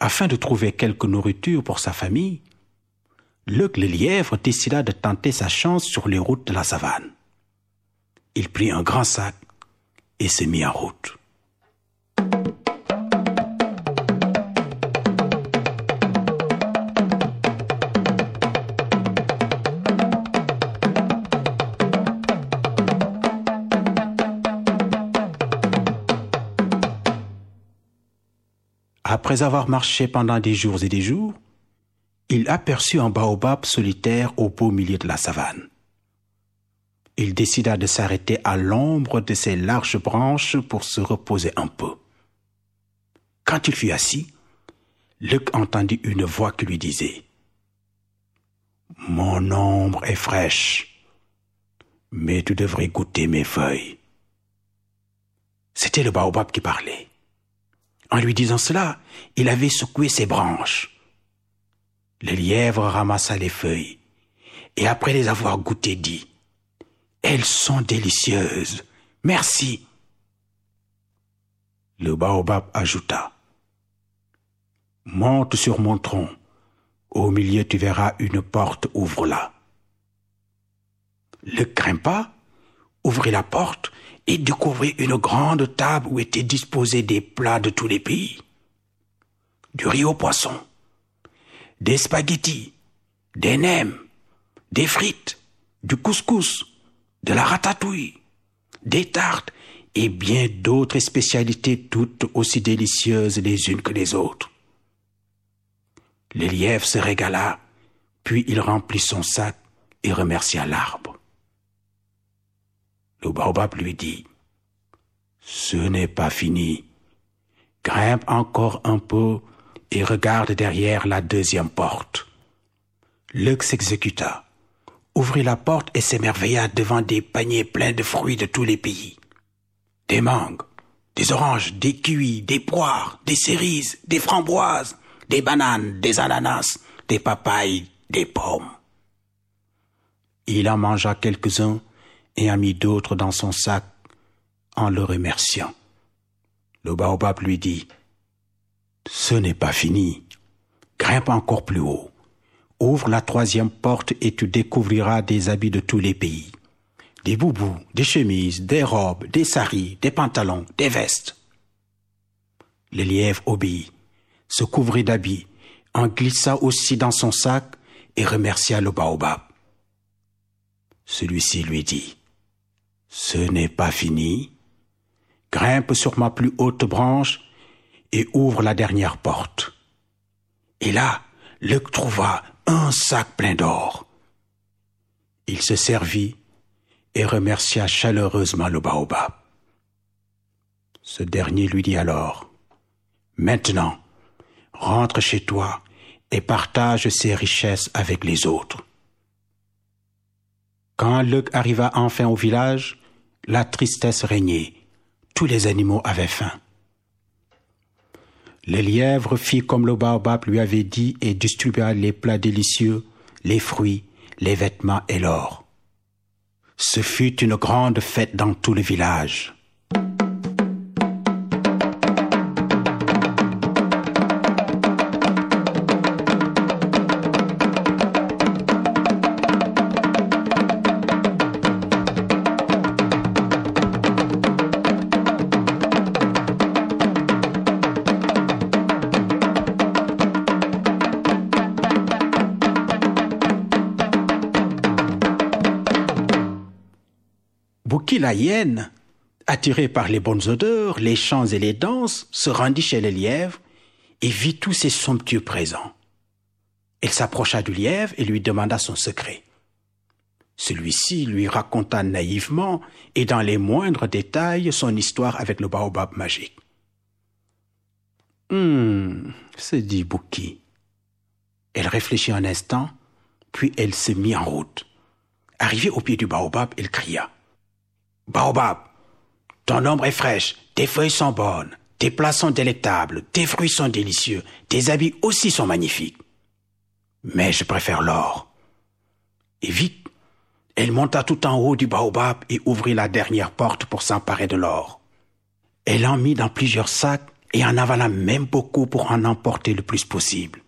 Afin de trouver quelque nourriture pour sa famille, le lièvre décida de tenter sa chance sur les routes de la savane. Il prit un grand sac et se mit en route. Après avoir marché pendant des jours et des jours, il aperçut un baobab solitaire au beau milieu de la savane. Il décida de s'arrêter à l'ombre de ses larges branches pour se reposer un peu. Quand il fut assis, Luc entendit une voix qui lui disait Mon ombre est fraîche, mais tu devrais goûter mes feuilles. C'était le baobab qui parlait. En lui disant cela, il avait secoué ses branches. Le lièvre ramassa les feuilles et après les avoir goûtées dit Elles sont délicieuses. Merci. Le baobab ajouta Monte sur mon tronc. Au milieu tu verras une porte, ouvre-la. Le grimpa, ouvrit la porte et découvrit une grande table où étaient disposés des plats de tous les pays. Du riz au poisson, des spaghettis, des nems, des frites, du couscous, de la ratatouille, des tartes et bien d'autres spécialités toutes aussi délicieuses les unes que les autres. Le se régala, puis il remplit son sac et remercia l'arbre. Le baobab lui dit, Ce n'est pas fini. Grimpe encore un peu et regarde derrière la deuxième porte. Luc s'exécuta, ouvrit la porte et s'émerveilla devant des paniers pleins de fruits de tous les pays. Des mangues, des oranges, des kiwis, des poires, des cerises, des framboises, des bananes, des ananas, des papayes, des pommes. Il en mangea quelques-uns et a mis d'autres dans son sac en le remerciant. Le baobab lui dit, Ce n'est pas fini. Grimpe encore plus haut. Ouvre la troisième porte et tu découvriras des habits de tous les pays. Des boubous, des chemises, des robes, des saris, des pantalons, des vestes. Le lièvre obéit, se couvrit d'habits, en glissa aussi dans son sac et remercia le baobab. Celui-ci lui dit, ce n'est pas fini. Grimpe sur ma plus haute branche et ouvre la dernière porte. Et là, Luc trouva un sac plein d'or. Il se servit et remercia chaleureusement le baobab. Ce dernier lui dit alors, Maintenant, rentre chez toi et partage ces richesses avec les autres. Quand Luc arriva enfin au village, la tristesse régnait. Tous les animaux avaient faim. Le lièvre fit comme le baobab lui avait dit et distribua les plats délicieux, les fruits, les vêtements et l'or. Ce fut une grande fête dans tout le village. La hyène, attirée par les bonnes odeurs, les chants et les danses, se rendit chez le lièvre et vit tous ces somptueux présents. Elle s'approcha du lièvre et lui demanda son secret. Celui-ci lui raconta naïvement et dans les moindres détails son histoire avec le baobab magique. Hum, se dit Bouki. Elle réfléchit un instant, puis elle se mit en route. Arrivée au pied du baobab, elle cria. Baobab, ton ombre est fraîche, tes feuilles sont bonnes, tes plats sont délectables, tes fruits sont délicieux, tes habits aussi sont magnifiques. Mais je préfère l'or. Et vite, elle monta tout en haut du baobab et ouvrit la dernière porte pour s'emparer de l'or. Elle en mit dans plusieurs sacs et en avala même beaucoup pour en emporter le plus possible.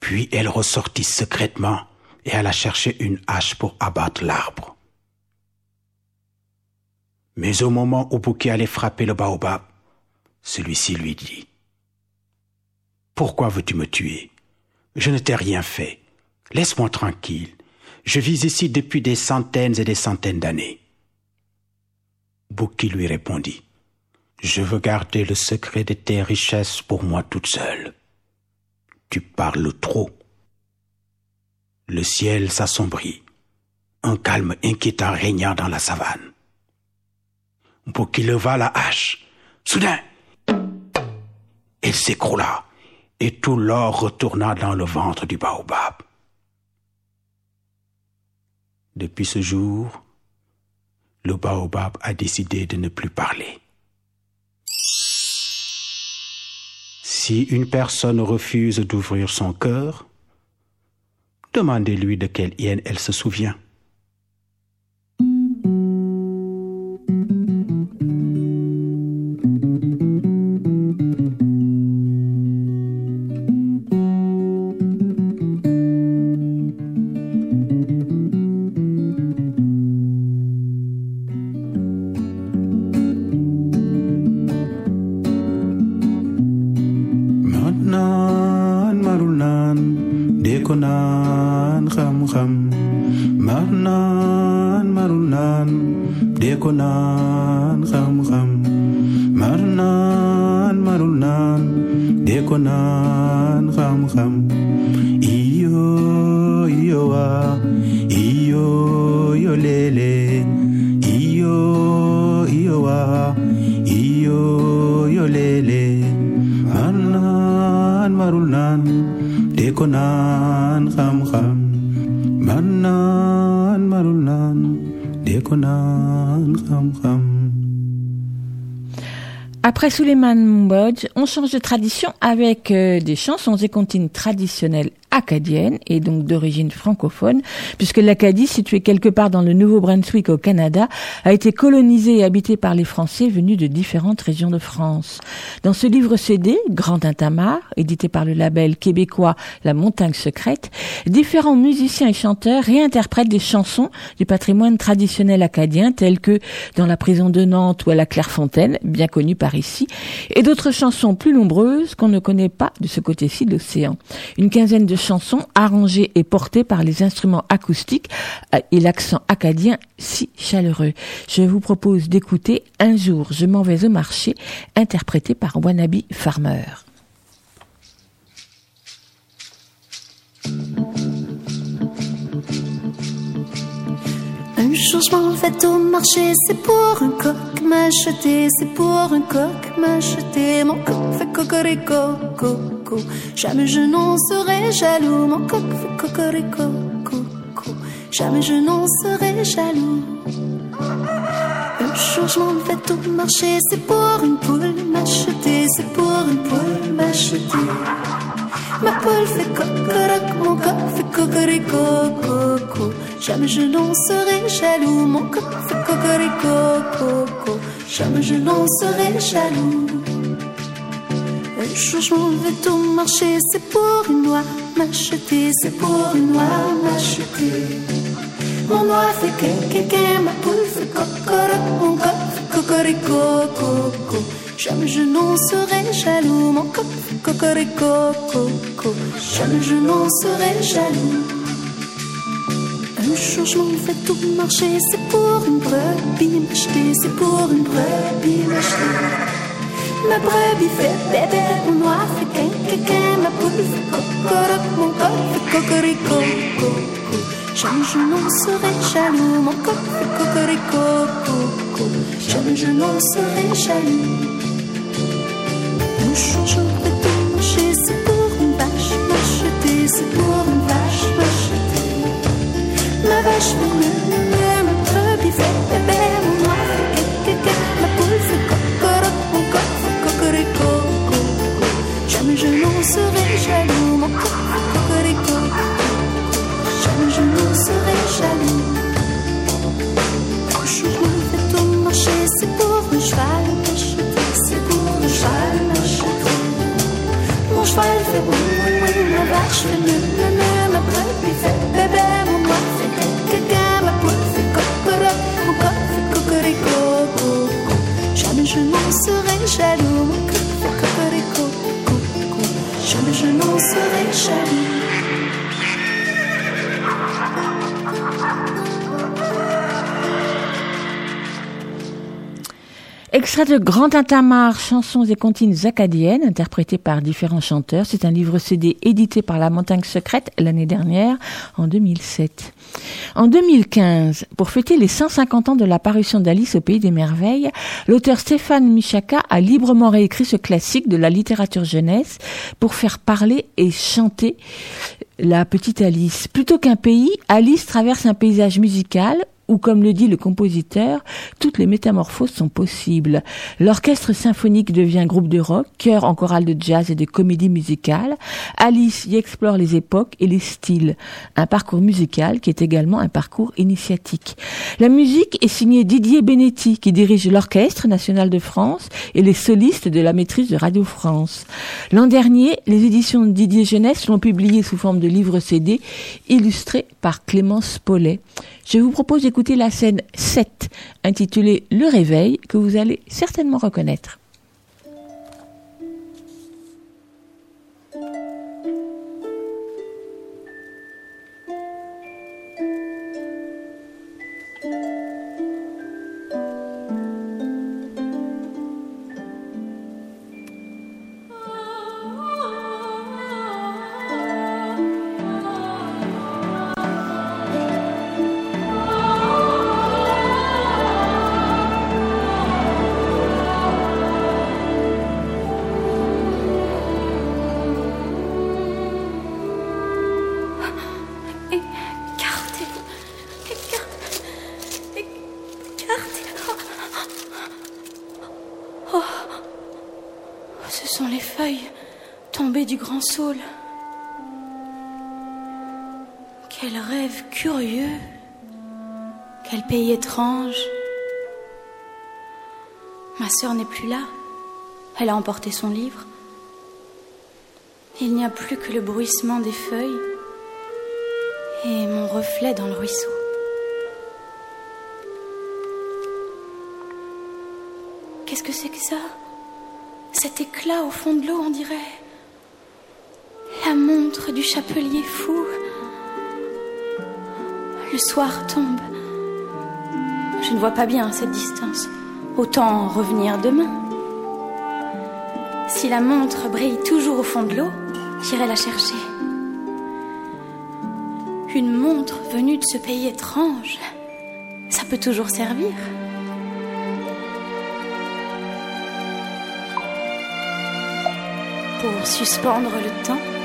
Puis elle ressortit secrètement et alla chercher une hache pour abattre l'arbre. Mais au moment où Bouquet allait frapper le baobab, celui-ci lui dit Pourquoi veux-tu me tuer? Je ne t'ai rien fait. Laisse-moi tranquille. Je vis ici depuis des centaines et des centaines d'années. Bouki lui répondit Je veux garder le secret de tes richesses pour moi toute seule. Tu parles trop. Le ciel s'assombrit. Un calme inquiétant régna dans la savane. Bouki leva la hache. Soudain, elle s'écroula et tout l'or retourna dans le ventre du baobab. Depuis ce jour, le baobab a décidé de ne plus parler. Si une personne refuse d'ouvrir son cœur, demandez-lui de quelle hyène elle se souvient. Après Suleiman Mbodj, on change de tradition avec euh, des chansons et comptines traditionnelles acadiennes et donc d'origine francophone, puisque l'Acadie, située quelque part dans le Nouveau-Brunswick au Canada, a été colonisée et habitée par les Français venus de différentes régions de France. Dans ce livre CD, Grand Tintamarre, édité par le label québécois La Montagne Secrète, différents musiciens et chanteurs réinterprètent des chansons du patrimoine traditionnel acadien telles que Dans la prison de Nantes ou à la Clairefontaine, bien connue par ici, et d'autres chansons plus nombreuses qu'on ne connaît pas de ce côté-ci de l'océan. Une quinzaine de chansons arrangées et portées par les instruments acoustiques euh, et l'accent acadien si chaleureux. Je vous propose d'écouter Un jour je m'en vais au marché, interprété par Wannabe Farmer. M'en vais au marché, c'est pour un coq m'acheter, c'est pour un coq m'acheter. Mon coq fait cocorico, coco. Jamais je n'en serai jaloux, mon coq fait cocorico, coco. Jamais je n'en serai jaloux. Un m'en vais au marché, c'est pour une poule m'acheter, c'est pour une poule m'acheter. Ma poule fait cocoroc, mon coq fait cocorico, coco. Jamais je n'en serai jaloux, mon coq fait cocorico, coco. Jamais je n'en serai jaloux. Un jour je m'en vais au marché, c'est pour une noix m'acheter, c'est pour une noix m'acheter. Mon noix fait kékéké, ma poule fait cocoroc, mon coq fait cocorico, coco. Jamais je n'en serai jaloux, mon coq fait cocorico, coco. Jamais je n'en serai jaloux. Un m'en vais au marché, c'est pour une brebis m'acheter, c'est pour une brebis m'acheter. Ma brebis fait bébé, mon noix fait quinquin, ma poule fait cocoroc, mon coq fait cocorico, coco. Jamais je n'en serai jaloux, mon coq fait cocorico, coco. Jamais je n'en serai jaloux. Un jour Extrait de Grand Tintamarre, chansons et comptines acadiennes, interprétées par différents chanteurs. C'est un livre CD édité par La Montagne Secrète l'année dernière, en 2007. En 2015, pour fêter les 150 ans de la parution d'Alice au Pays des Merveilles, l'auteur Stéphane Michaka a librement réécrit ce classique de la littérature jeunesse pour faire parler et chanter la petite Alice. Plutôt qu'un pays, Alice traverse un paysage musical où, comme le dit le compositeur, toutes les métamorphoses sont possibles. L'orchestre symphonique devient groupe de rock, chœur en chorale de jazz et de comédie musicale. Alice y explore les époques et les styles. Un parcours musical qui est également un parcours initiatique. La musique est signée Didier Benetti, qui dirige l'Orchestre national de France et les solistes de la maîtrise de Radio France. L'an dernier, les éditions de Didier Jeunesse l'ont publié sous forme de livre CD, illustré par Clémence Paulet. Je vous propose d'écouter la scène 7, intitulée Le Réveil, que vous allez certainement reconnaître. Ce sont les feuilles tombées du grand saule. Quel rêve curieux, quel pays étrange. Ma sœur n'est plus là. Elle a emporté son livre. Il n'y a plus que le bruissement des feuilles et mon reflet dans le ruisseau. Qu'est-ce que c'est que ça? Cet éclat au fond de l'eau, on dirait. La montre du chapelier fou. Le soir tombe. Je ne vois pas bien cette distance. Autant revenir demain. Si la montre brille toujours au fond de l'eau, j'irai la chercher. Une montre venue de ce pays étrange, ça peut toujours servir. Suspendre le temps.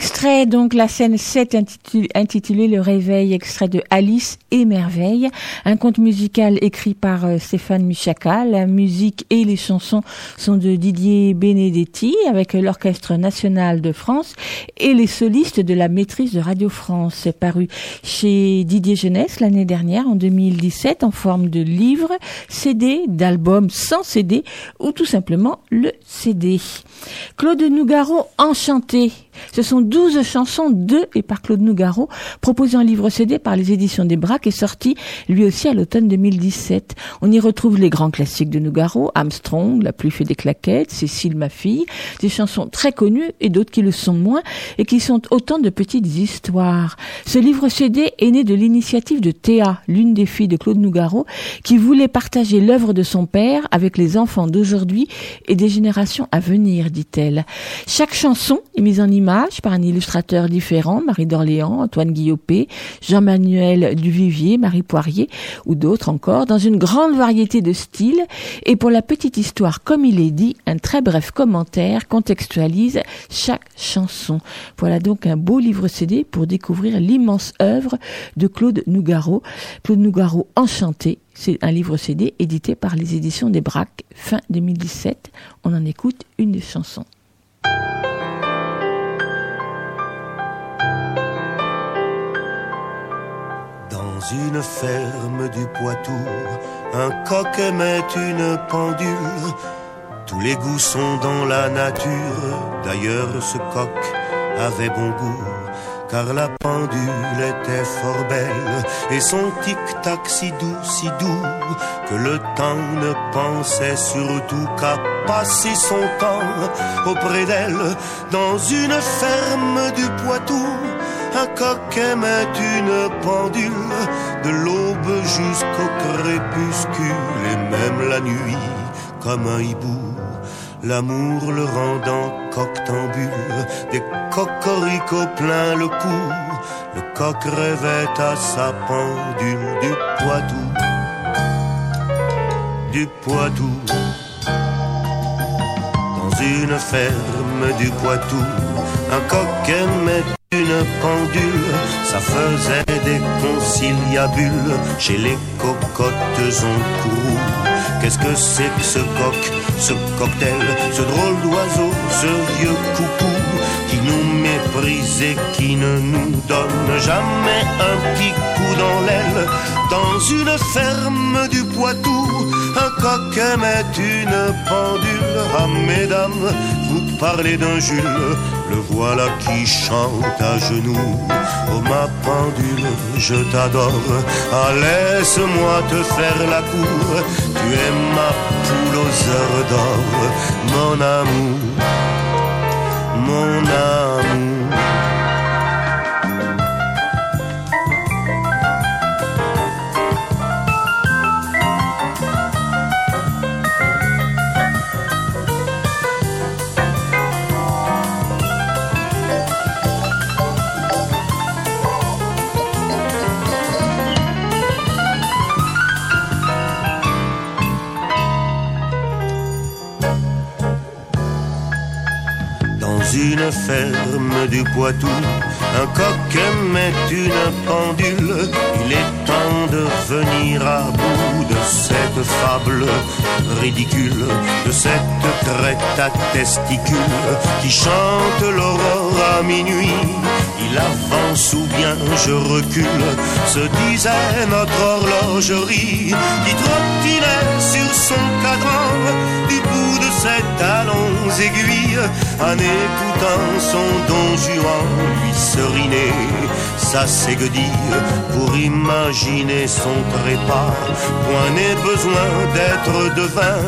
next donc la scène 7 intitulée, intitulée Le Réveil, extrait de Alice et Merveille, un conte musical écrit par euh, Stéphane Michaka. La musique et les chansons sont de Didier Benedetti avec l'Orchestre National de France et les solistes de la maîtrise de Radio France. C'est paru chez Didier Jeunesse l'année dernière, en 2017, en forme de livre, CD, d'album sans CD ou tout simplement le CD. Claude Nougaro, Enchanté. Ce sont 12 chansons de et par Claude Nougaro, proposées en livre CD par les éditions des Braques et sorties lui aussi à l'automne 2017. On y retrouve les grands classiques de Nougaro, Armstrong, La pluie fait des claquettes, Cécile ma fille, des chansons très connues et d'autres qui le sont moins et qui sont autant de petites histoires. Ce livre CD est né de l'initiative de Théa, l'une des filles de Claude Nougaro, qui voulait partager l'œuvre de son père avec les enfants d'aujourd'hui et des générations à venir, dit-elle. Chaque chanson est mise en image par un différent, Marie d'Orléans, Antoine Guillopé, Jean-Manuel Duvivier, Marie Poirier ou d'autres encore, dans une grande variété de styles. Et pour la petite histoire, comme il est dit, un très bref commentaire contextualise chaque chanson. Voilà donc un beau livre CD pour découvrir l'immense œuvre de Claude Nougaro. Claude Nougaro Enchanté, c'est un livre CD édité par les éditions des Braques fin 2017. On en écoute une des chansons. Dans une ferme du Poitou, un coq aimait une pendule. Tous les goûts sont dans la nature. D'ailleurs, ce coq avait bon goût, car la pendule était fort belle, et son tic-tac si doux, si doux, que le temps ne pensait surtout qu'à passer son temps auprès d'elle, dans une ferme du Poitou. Un coq aimait une pendule, de l'aube jusqu'au crépuscule, et même la nuit, comme un hibou l'amour le rendant coctambule, des cocoricots plein le cou, le coq rêvait à sa pendule du Poitou, du Poitou. Dans une ferme du Poitou, un coq aimait une pendule, ça faisait des conciliabules chez les cocottes en courroux. Qu'est-ce que c'est que ce coq, ce cocktail, ce drôle d'oiseau, ce vieux coucou qui nous méprise et qui ne nous donne jamais un petit coup dans l'aile? Dans une ferme du Poitou, un coq aimait une pendule. Ah mesdames, vous parlez d'un Jules, le voilà qui chante à genoux. Oh ma pendule, je t'adore. Ah laisse-moi te faire la cour. Tu es ma poule aux heures d'or, mon amour, mon amour. Du Poitou, un coq aimait une pendule. Il est temps de venir à bout de cette fable ridicule, de cette crête à testicules qui chante l'aurore à minuit. Il avance ou bien je recule, se disait notre horlogerie qui trottinait sur son cadran du bout de ses talons aiguilles en son don Juan lui seriner sa séguedille pour imaginer son trépas. Point n'est besoin d'être devin,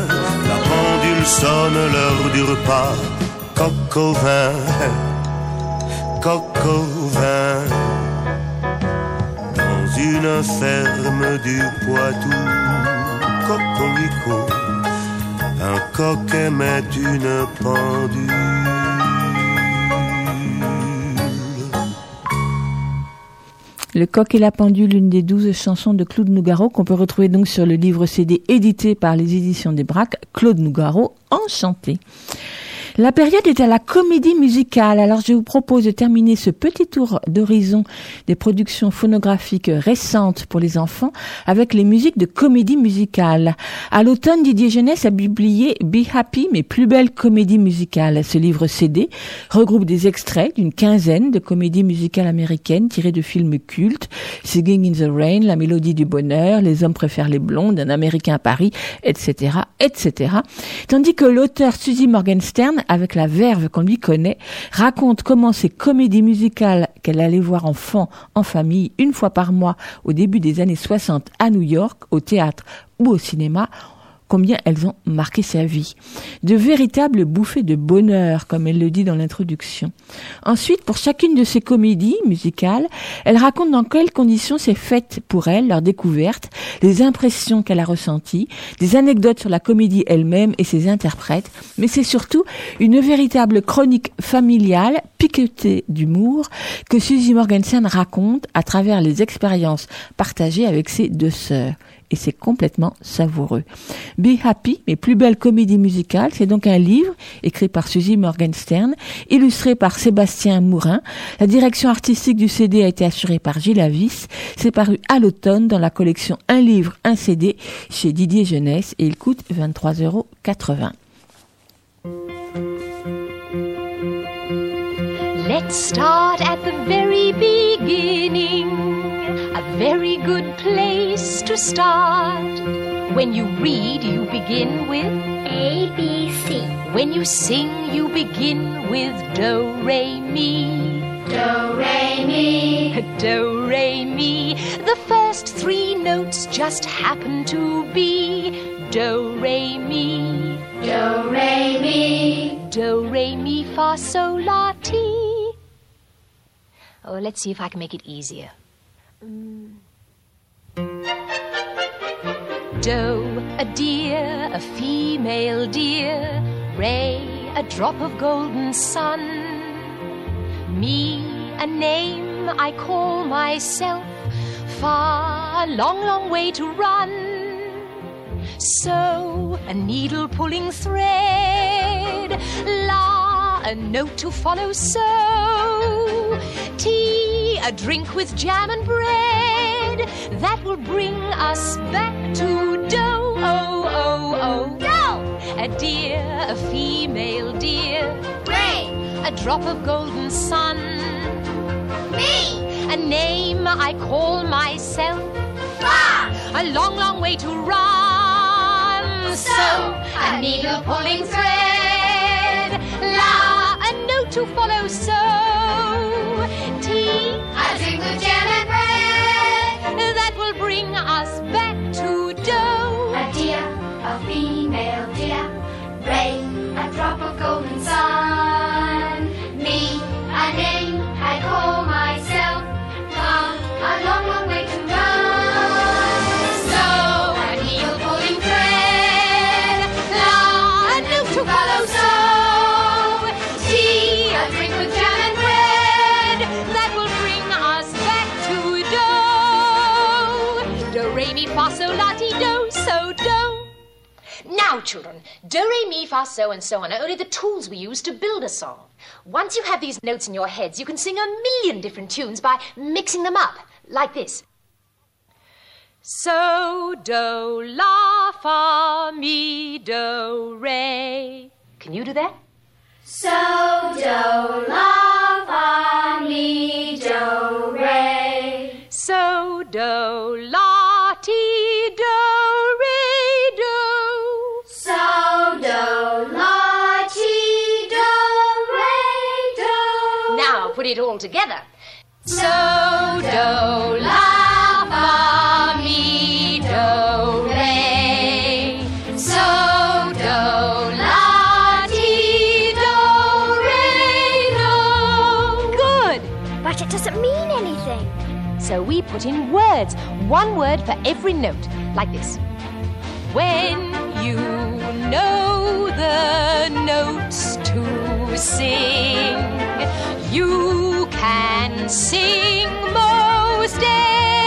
la pendule sonne l'heure du repas. Coq au vin, coq au vin, dans une ferme du Poitou, cocorico, un coq aimait une pendule. Le coq et la pendule, une des douze chansons de Claude Nougaro qu'on peut retrouver donc sur le livre CD édité par les éditions des Braques, Claude Nougaro, Enchanté. La période est à la comédie musicale. Alors je vous propose de terminer ce petit tour d'horizon des productions phonographiques récentes pour les enfants avec les musiques de comédie musicale. À l'automne, Didier Jeunesse a publié Be Happy, mes plus belles comédies musicales. Ce livre CD regroupe des extraits d'une quinzaine de comédies musicales américaines tirées de films cultes, Singing in the Rain, La Mélodie du Bonheur, Les Hommes préfèrent les blondes, Un Américain à Paris, etc., etc. Tandis que l'auteur Suzy Morgenstern, avec la verve qu'on lui connaît, raconte comment ces comédies musicales qu'elle allait voir enfant, en famille, une fois par mois au début des années 60 à New York, au théâtre ou au cinéma, combien elles ont marqué sa vie. De véritables bouffées de bonheur, comme elle le dit dans l'introduction. Ensuite, pour chacune de ces comédies musicales, elle raconte dans quelles conditions s'est faite pour elle leur découverte, les impressions qu'elle a ressenties, des anecdotes sur la comédie elle-même et ses interprètes, mais c'est surtout une véritable chronique familiale, piquetée d'humour, que Suzy Morgensen raconte à travers les expériences partagées avec ses deux sœurs et c'est complètement savoureux. Be Happy, mes plus belles comédies musicales, c'est donc un livre écrit par Suzy Morgenstern, illustré par Sébastien Mourin. La direction artistique du CD a été assurée par Gilles Avis. C'est paru à l'automne dans la collection Un livre, un CD chez Didier Jeunesse et il coûte 23,80 euros. Let's start at the very beginning. A very good place to start. When you read, you begin with A, B, C. When you sing, you begin with Do, Re, Mi. Do, Re, Mi. [laughs] Do, Re, Mi. The first three notes just happen to be Do, Re, Mi. Do, Re, Mi. Do, Re, Mi, Fa, Sol, La, Ti. Oh, let's see if I can make it easier. Mm. Doe, a deer, a female deer. Ray, a drop of golden sun. Me, a name I call myself. Far, a long, long way to run. So, a needle pulling thread. La, a note to follow. So, tea, a drink with jam and bread. That will bring us back to dough. Oh, oh, oh. Dough! A deer, a female deer. Ray, a drop of golden sun. Me, a name I call myself. Far, a long, long way to run. So, a needle pulling thread. Note to follow. So, tea, a drink with jam and bread. That will bring us back to dough. A deer, a female deer. Ray, a drop of golden sun. Now, children, do, re, mi, fa, so, and so on are only the tools we use to build a song. Once you have these notes in your heads, you can sing a million different tunes by mixing them up, like this. So, do, la, fa, mi, do, re. Can you do that? So, do, la, fa, mi, do, re. So, do, la, it all together. So, do, la, fa, mi, do, re. So, do, la, ti, do, re, do. Good. But it doesn't mean anything. So we put in words, one word for every note, like this. When you know the notes to sing, you can sing most anything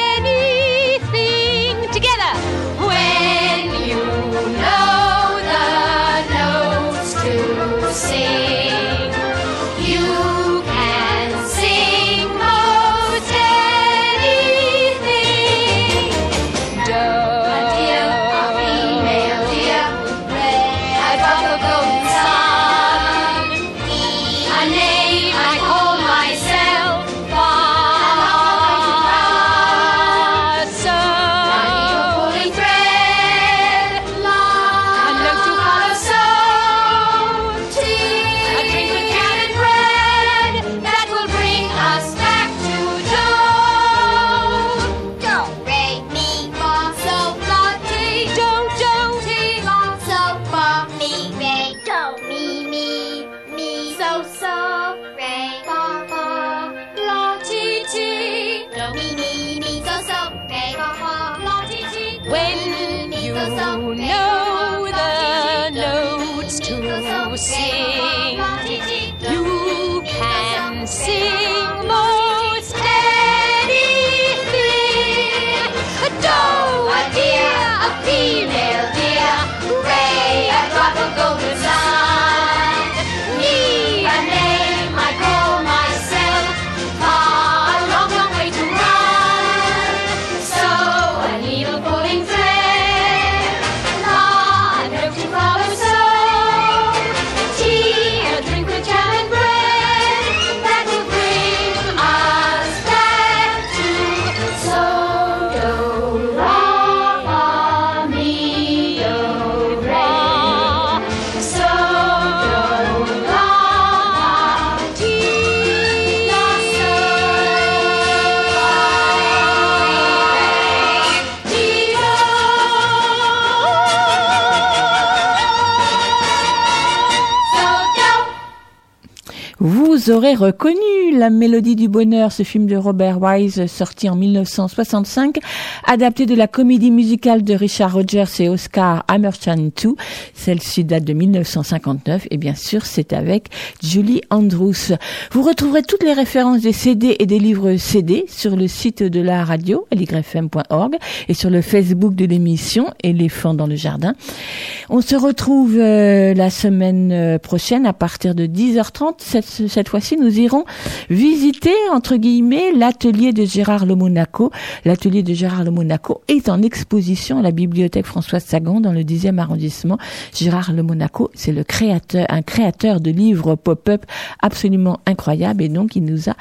Vous reconnu La Mélodie du Bonheur, ce film de Robert Wise sorti en 1965, adapté de la comédie musicale de Richard Rogers et Oscar Hammerstein 2. Celle-ci date de 1959 et bien sûr c'est avec Julie Andrews. Vous retrouverez toutes les références des CD et des livres CD sur le site de la radio, ligrefm.org et sur le Facebook de l'émission Éléphant dans le jardin. On se retrouve euh, la semaine euh, prochaine à partir de 10h30. Cette, cette fois-ci, nous irons visiter, entre guillemets, l'atelier de Gérard Le Monaco. L'atelier de Gérard Le Monaco est en exposition à la bibliothèque Françoise Sagan dans le 10e arrondissement. Gérard Le Monaco, c'est le créateur, un créateur de livres pop-up absolument incroyable et donc il nous a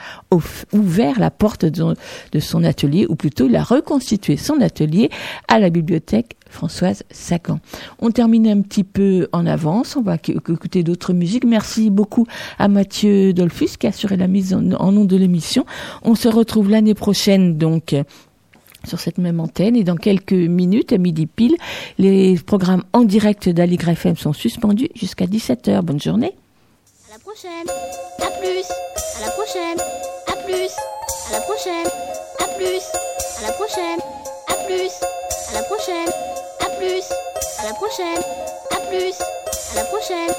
ouvert la porte de, de son atelier, ou plutôt il a reconstitué son atelier à la bibliothèque Françoise Sagan. On termine un petit peu en avance, on va éc- écouter d'autres musiques. Merci beaucoup à Mathieu Dolphus qui a assuré la mise en, nom de l'émission. On se retrouve l'année prochaine donc sur cette même antenne et dans quelques minutes à midi pile, les programmes en direct d'Aligre FM sont suspendus jusqu'à 17h. Bonne journée. À la prochaine. À plus. À la prochaine. À plus. À la prochaine. À plus. À la prochaine. À plus. À la prochaine. À plus. À la prochaine. À plus. À la prochaine.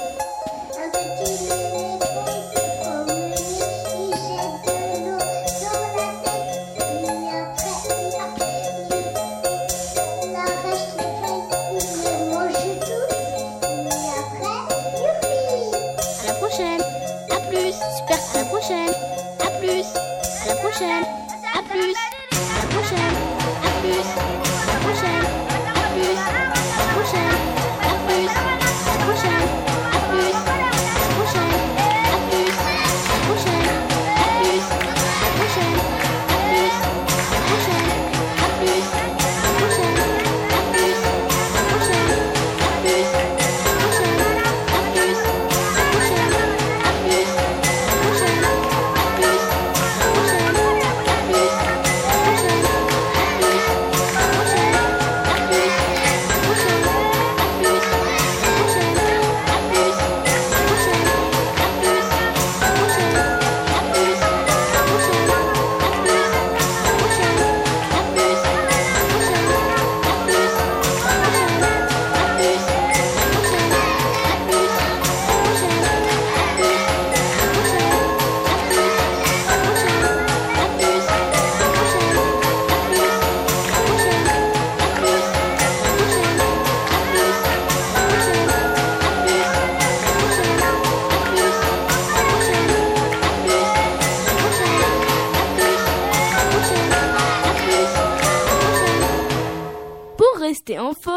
Rester en forme,